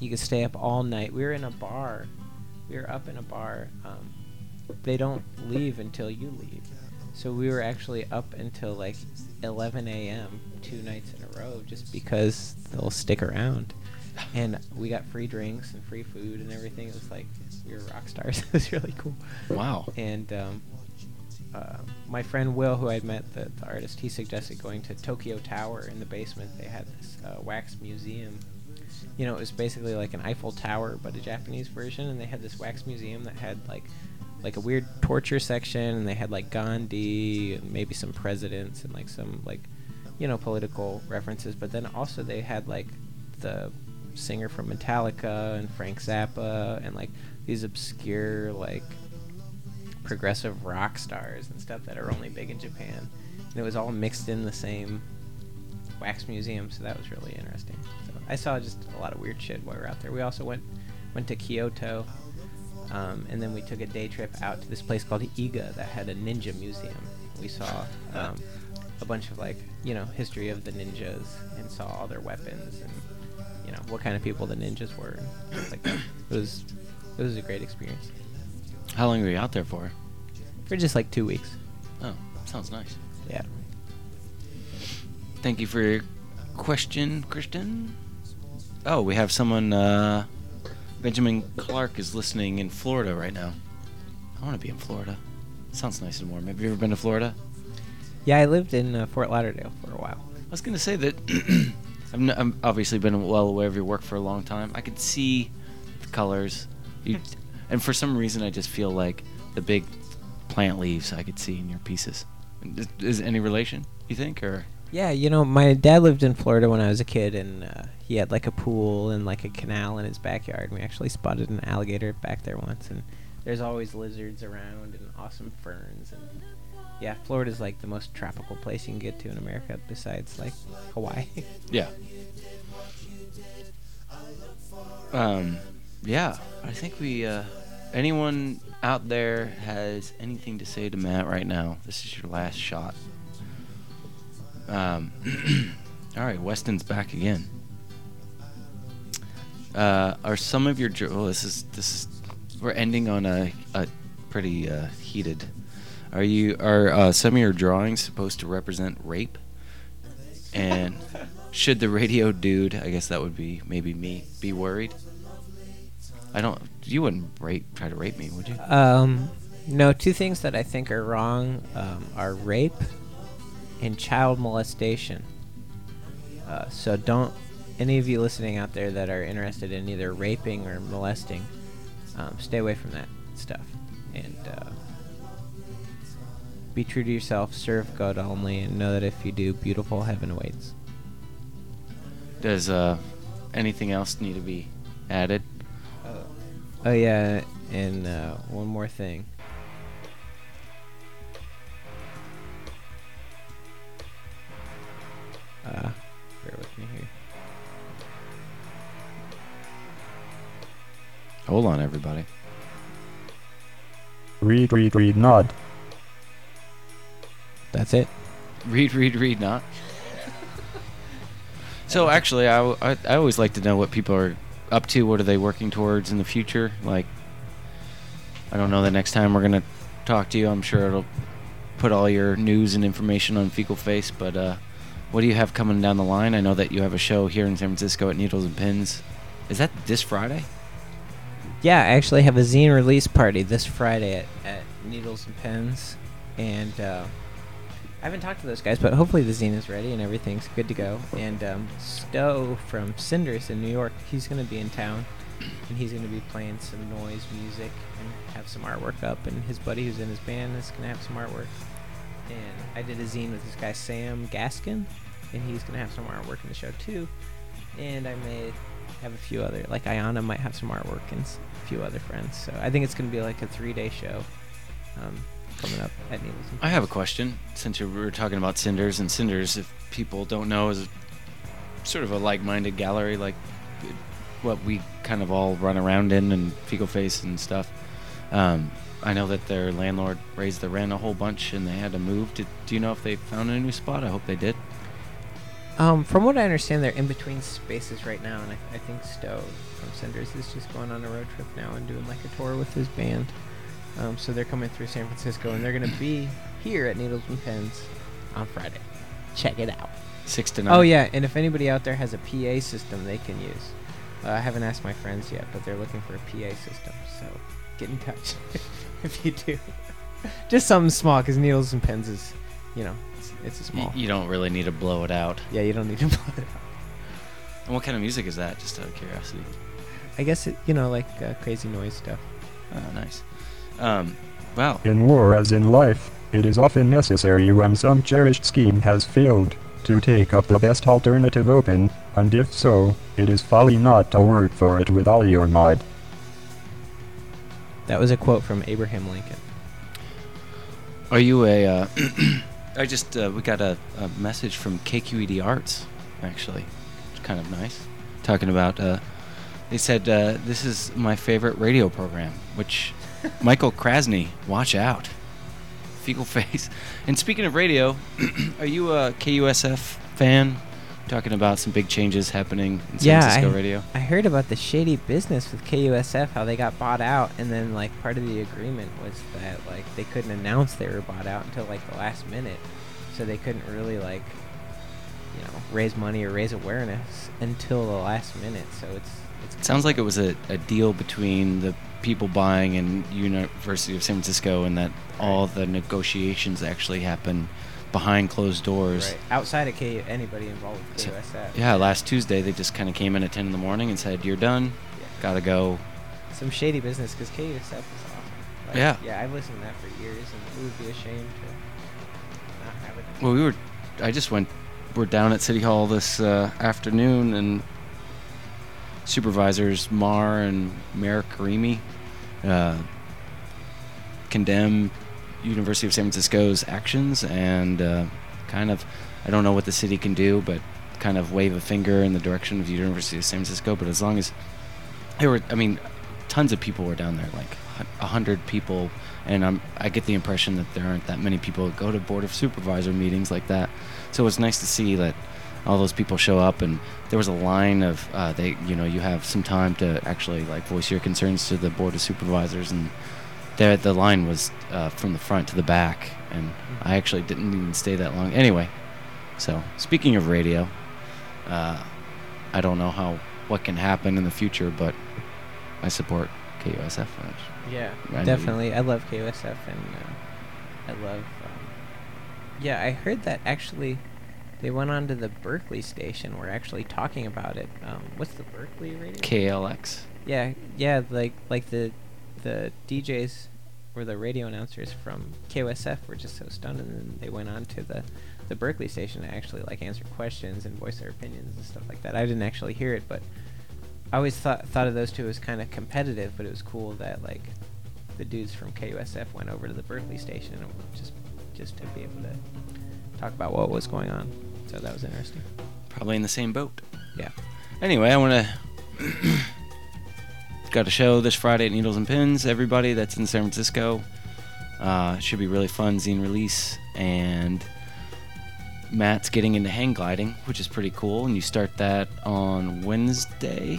you could stay up all night. We were in a bar. We were up in a bar. Um, they don't leave until you leave, so we were actually up until like 11 a.m. two nights in a row, just because they'll stick around. And we got free drinks and free food and everything. It was like we were rock stars. [laughs] it was really cool Wow. and um, uh, my friend Will, who I'd met, the, the artist, he suggested going to Tokyo Tower in the basement. They had this uh, wax museum. You know, it was basically like an Eiffel Tower, but a Japanese version. And they had this wax museum that had like like a weird torture section, and they had like Gandhi and maybe some presidents and like some like you know political references. But then also they had like the singer from Metallica and Frank Zappa and like these obscure like progressive rock stars and stuff that are only big in Japan. And it was all mixed in the same wax museum, so that was really interesting. So I saw just a lot of weird shit while we were out there. We also went went to Kyoto, um, and then we took a day trip out to this place called Iga that had a ninja museum. We saw [laughs] um, a bunch of like you know history of the ninjas and saw all their weapons and you know what kind of people the ninjas were like. It was it was a great experience How long were you out there for? for just like two weeks. Oh, sounds nice. Yeah. Thank you for your question, Christian. Oh, we have someone. Uh, Benjamin Clark is listening in Florida right now. I want to be in Florida. Sounds nice and warm. Have you ever been to Florida? Yeah, I lived in uh, Fort Lauderdale for a while. I was gonna say that [clears throat] I've, n- I've obviously been well aware of your work for a long time. I could see the colors, you, and for some reason, I just feel like the big plant leaves I could see in your pieces. Is, is any relation? You think, or Yeah, you know, my dad lived in Florida when I was a kid, and uh, he had like a pool and like a canal in his backyard. And We actually spotted an alligator back there once, and there's always lizards around and awesome ferns. And yeah, Florida's like the most tropical place you can get to in America, besides like Hawaii. [laughs] yeah? Um, yeah. I think we. Uh, anyone out there has anything to say to Matt right now? This is your last shot. Um, [clears throat] all right, Weston's back again. Uh, are some of your well, this is this is we're ending on a, a pretty uh, heated. Are you are uh, some of your drawings supposed to represent rape? And [laughs] should the radio dude, I guess that would be maybe me, be worried? I don't. You wouldn't rape, try to rape me, would you? Um, no, two things that I think are wrong um, are rape and child molestation. Uh, so don't any of you listening out there that are interested in either raping or molesting, um, stay away from that stuff and uh, be true to yourself. Serve God only, and know that if you do, beautiful heaven awaits. Does uh, anything else need to be added? Oh yeah, and uh, one more thing. Uh, bear with me here. Hold on, everybody. Read, read, read, nod. That's it. read, read, read, not. [laughs] So actually, I I always like to know what people are up to. What are they working towards in the future? Like, I don't know. The next time we're gonna talk to you, I'm sure it'll put all your news and information on Fecal Face. But uh, what do you have coming down the line? I know that you have a show here in San Francisco at Needles and Pens. Is that this Friday? Yeah, I actually have a zine release party this Friday at, at Needles and Pens, and uh, I haven't talked to those guys, but hopefully the zine is ready and everything's good to go. And um, Stowe from Cinders in New York, he's going to be in town, and he's going to be playing some noise music and have some artwork up. And his buddy who's in his band is going to have some artwork. And I did a zine with this guy Sam Gaskin, and he's going to have some artwork in the show too. And I may have a few other, like Ayana might have some artwork and a few other friends. So I think it's going to be like a three-day show um, coming up at. I have a question. Since we were talking about Cinders and Cinders, if people don't know, is sort of a like-minded gallery, like what we kind of all run around in, and Fecal Face and stuff. Um, I know that their landlord raised the rent a whole bunch, and they had to move. Did, do you know if they found a new spot? I hope they did. Um, from what I understand, they're in between spaces right now, and I, I think Stowe from Cinders is just going on a road trip now and doing like a tour with his band. Um, so they're coming through San Francisco, and they're gonna be here at Needles and Pens on Friday. Check it out. Six to nine. Oh yeah, and if anybody out there has a PA system they can use, uh, I haven't asked my friends yet, but they're looking for a PA system. So get in touch [laughs] if you do. [laughs] Just something small, because Needles and Pens is, you know, it's, it's a Y- small. you don't really need to blow it out. yeah, you don't need to [laughs] blow it out. And what kind of music is that? Just out of curiosity. I guess it, you know, like uh, crazy noise stuff. Oh, nice. Um, wow. In war as in life, it is often necessary when some cherished scheme has failed to take up the best alternative open, and if so, it is folly not to work for it with all your might. That was a quote from Abraham Lincoln. Are you a? Uh, [clears throat] I just uh, we got a, a message from KQED Arts, actually. It's kind of nice. Talking about. Uh, they said uh, this is my favorite radio program, which Michael Krasny, watch out, fecal face. And speaking of radio, [clears throat] are you a KUSF fan? Talking about some big changes happening in San Yeah, Francisco I- radio. I heard about the shady business with KUSF, how they got bought out, and then like part of the agreement was that like they couldn't announce they were bought out until like the last minute, so they couldn't really like, you know, raise money or raise awareness until the last minute. So it's it's Sounds like it was a, a deal between the people buying and University of San Francisco, and that all the negotiations actually happen behind closed doors. right outside of K anybody involved with So- Yeah, last Tuesday they just kind of came in at 10 in the morning and said, "You're done, Yeah. gotta go." some shady business because KUSF is awesome. Like, Yeah. yeah, I've listened to that for years, and it would be a shame to not have it. Well, we were. I just went. We're down at City Hall this uh, afternoon, and supervisors Mar and Mirkarimi uh, condemn University of San Francisco's actions and uh, kind of. I don't know what the city can do, but kind of wave a finger in the direction of the University of San Francisco. But as long as there were, I mean, tons of people were down there, like a hundred people, and I'm, I get the impression that there aren't that many people go to board of supervisor meetings like that. So it's nice to see that all those people show up, and there was a line of uh, they, you know, you have some time to actually like voice your concerns to the board of supervisors, and there the line was uh, from the front to the back, and I actually didn't even stay that long. Anyway, so speaking of radio, uh, I don't know how what can happen in the future, but I support KUSF. Yeah, I definitely. I love KUSF and uh, I love. Um, yeah, I heard that actually they went on to the Berkeley station. We're actually talking about it. Um, what's the Berkeley radio? KALX. Yeah, yeah, like like the the DJs or the radio announcers from KUSF were just so stunned, and then they went on to the the Berkeley station to actually like answer questions and voice their opinions and stuff like that. I didn't actually hear it, but I always thought thought of those two as kind of competitive. But it was cool that like the dudes from KUSF went over to the Berkeley station and just just to be able to talk about what was going on. So that was interesting. Probably in the same boat. Yeah. Anyway, I want [clears throat] to. got a show this Friday at Needles and Pens. Everybody that's in San Francisco. Uh, should be really fun zine release and Matt's getting into hang gliding, which is pretty cool, and you start that on Wednesday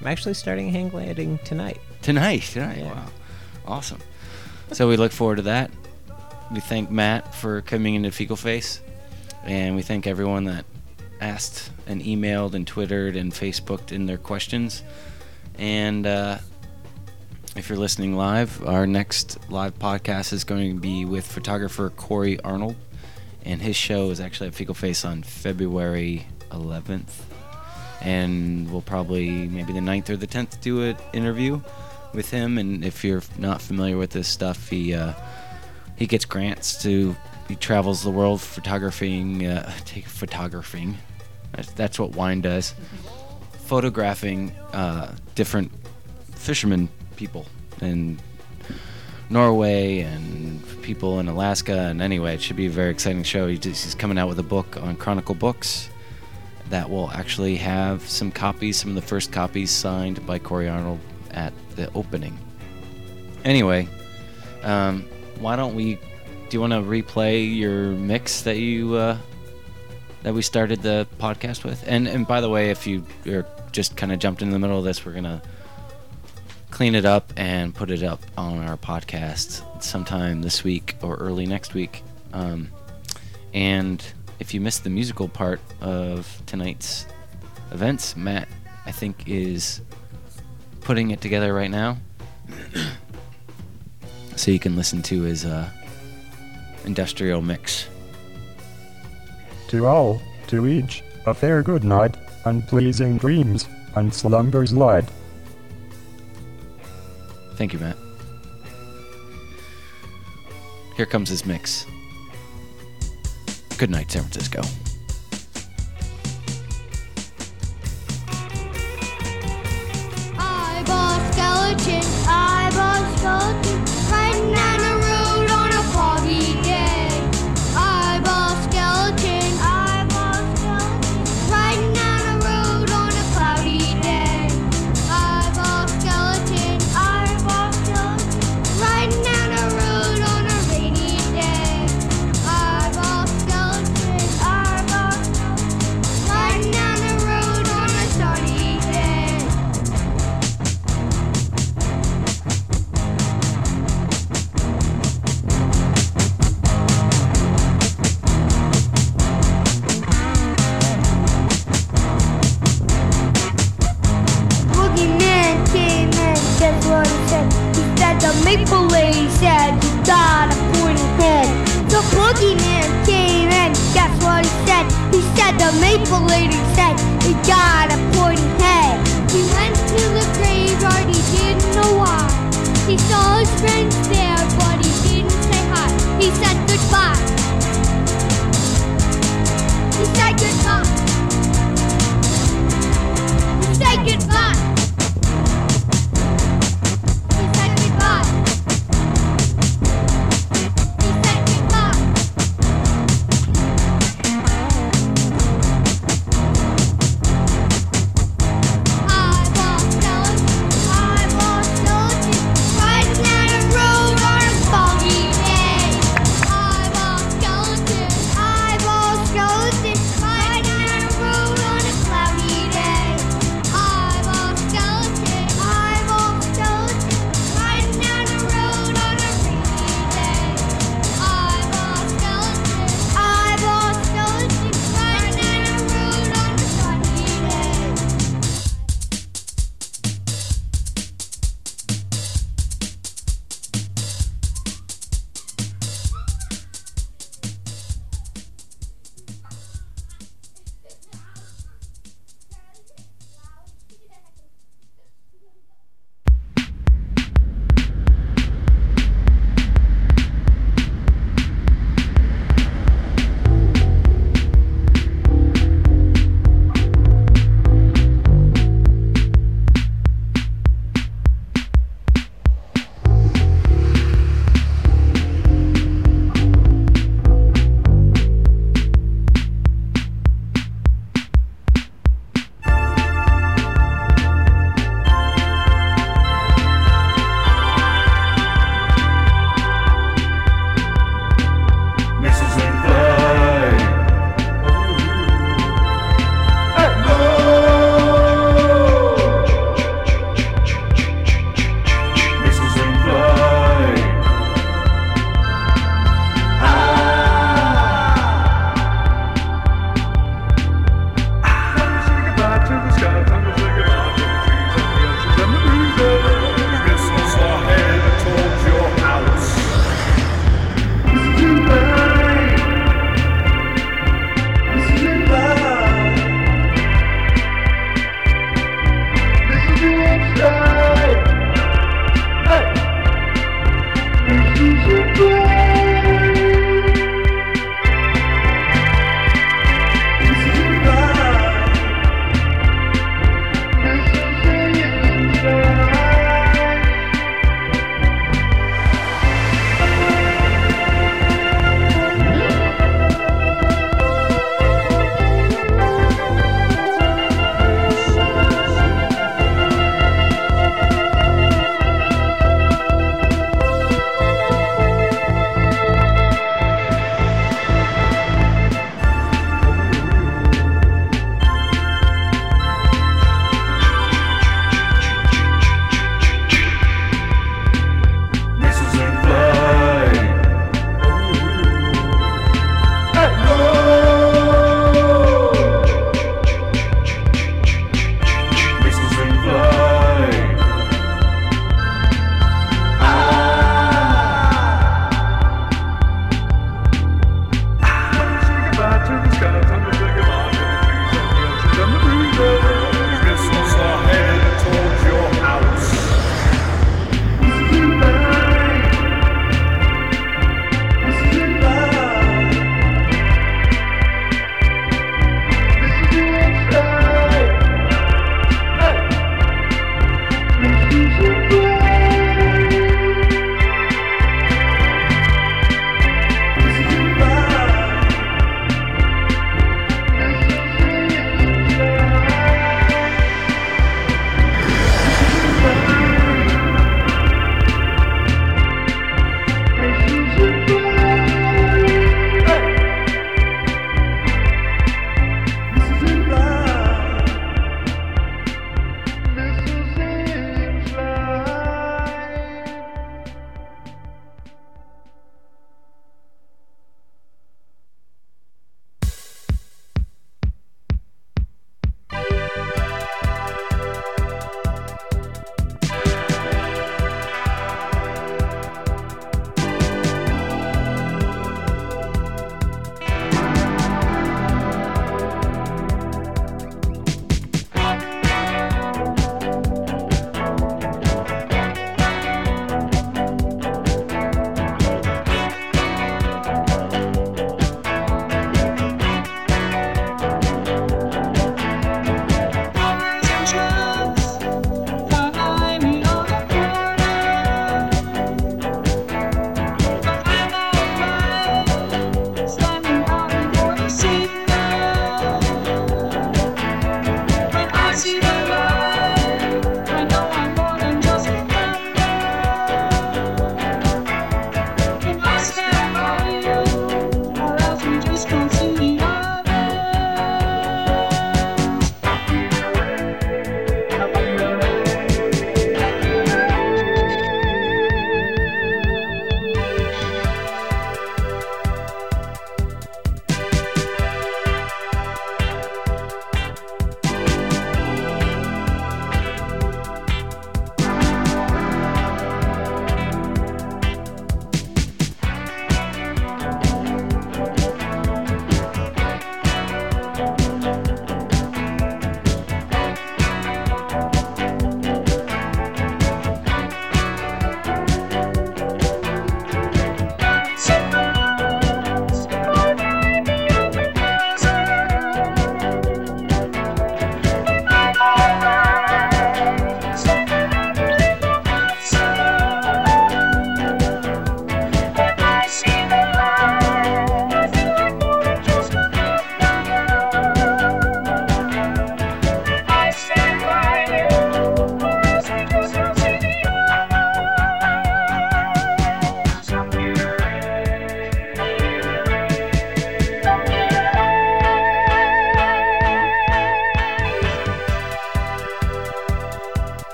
I'm actually starting hang gliding tonight. tonight. Tonight, Yeah. wow, awesome. So we look forward to that. We thank Matt for coming into Fecal Face, and we thank everyone that asked and emailed and twittered and Facebooked in their questions. And uh, if you're listening live, our next live podcast is going to be with photographer Corey Arnold, and his show is actually at Fecal Face on February 11th. And we'll probably maybe the 9th or the 10th do an interview with him. And if you're not familiar with this stuff, he uh, he gets grants to he travels the world photographing uh, [laughs] take photographing. That's, that's what wine does. Photographing uh, different fishermen people in Norway and people in Alaska. And anyway, it should be a very exciting show. He's coming out with a book on Chronicle Books that will actually have some copies, some of the first copies signed by Corey Arnold at the opening. Anyway, um, why don't we? Do you want to replay your mix that you uh, that we started the podcast with? And and by the way, if you are just kind of jumped in the middle of this, we're gonna clean it up and put it up on our podcast sometime this week or early next week. Um, and if you missed the musical part of tonight's events, Matt, I think, is putting it together right now. [coughs] so you can listen to his uh, industrial mix. To all, to each, a fair good night, and pleasing dreams, and slumbers light. Thank you, Matt. Here comes his mix. Good night, San Francisco. Eyeball skeleton, eyeball skeleton, riding down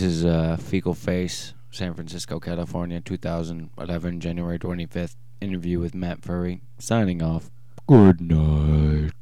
This is uh, Fecal Face, San Francisco, California, 2011, January 25th. Interview with Matt Furie. Signing off. Good night.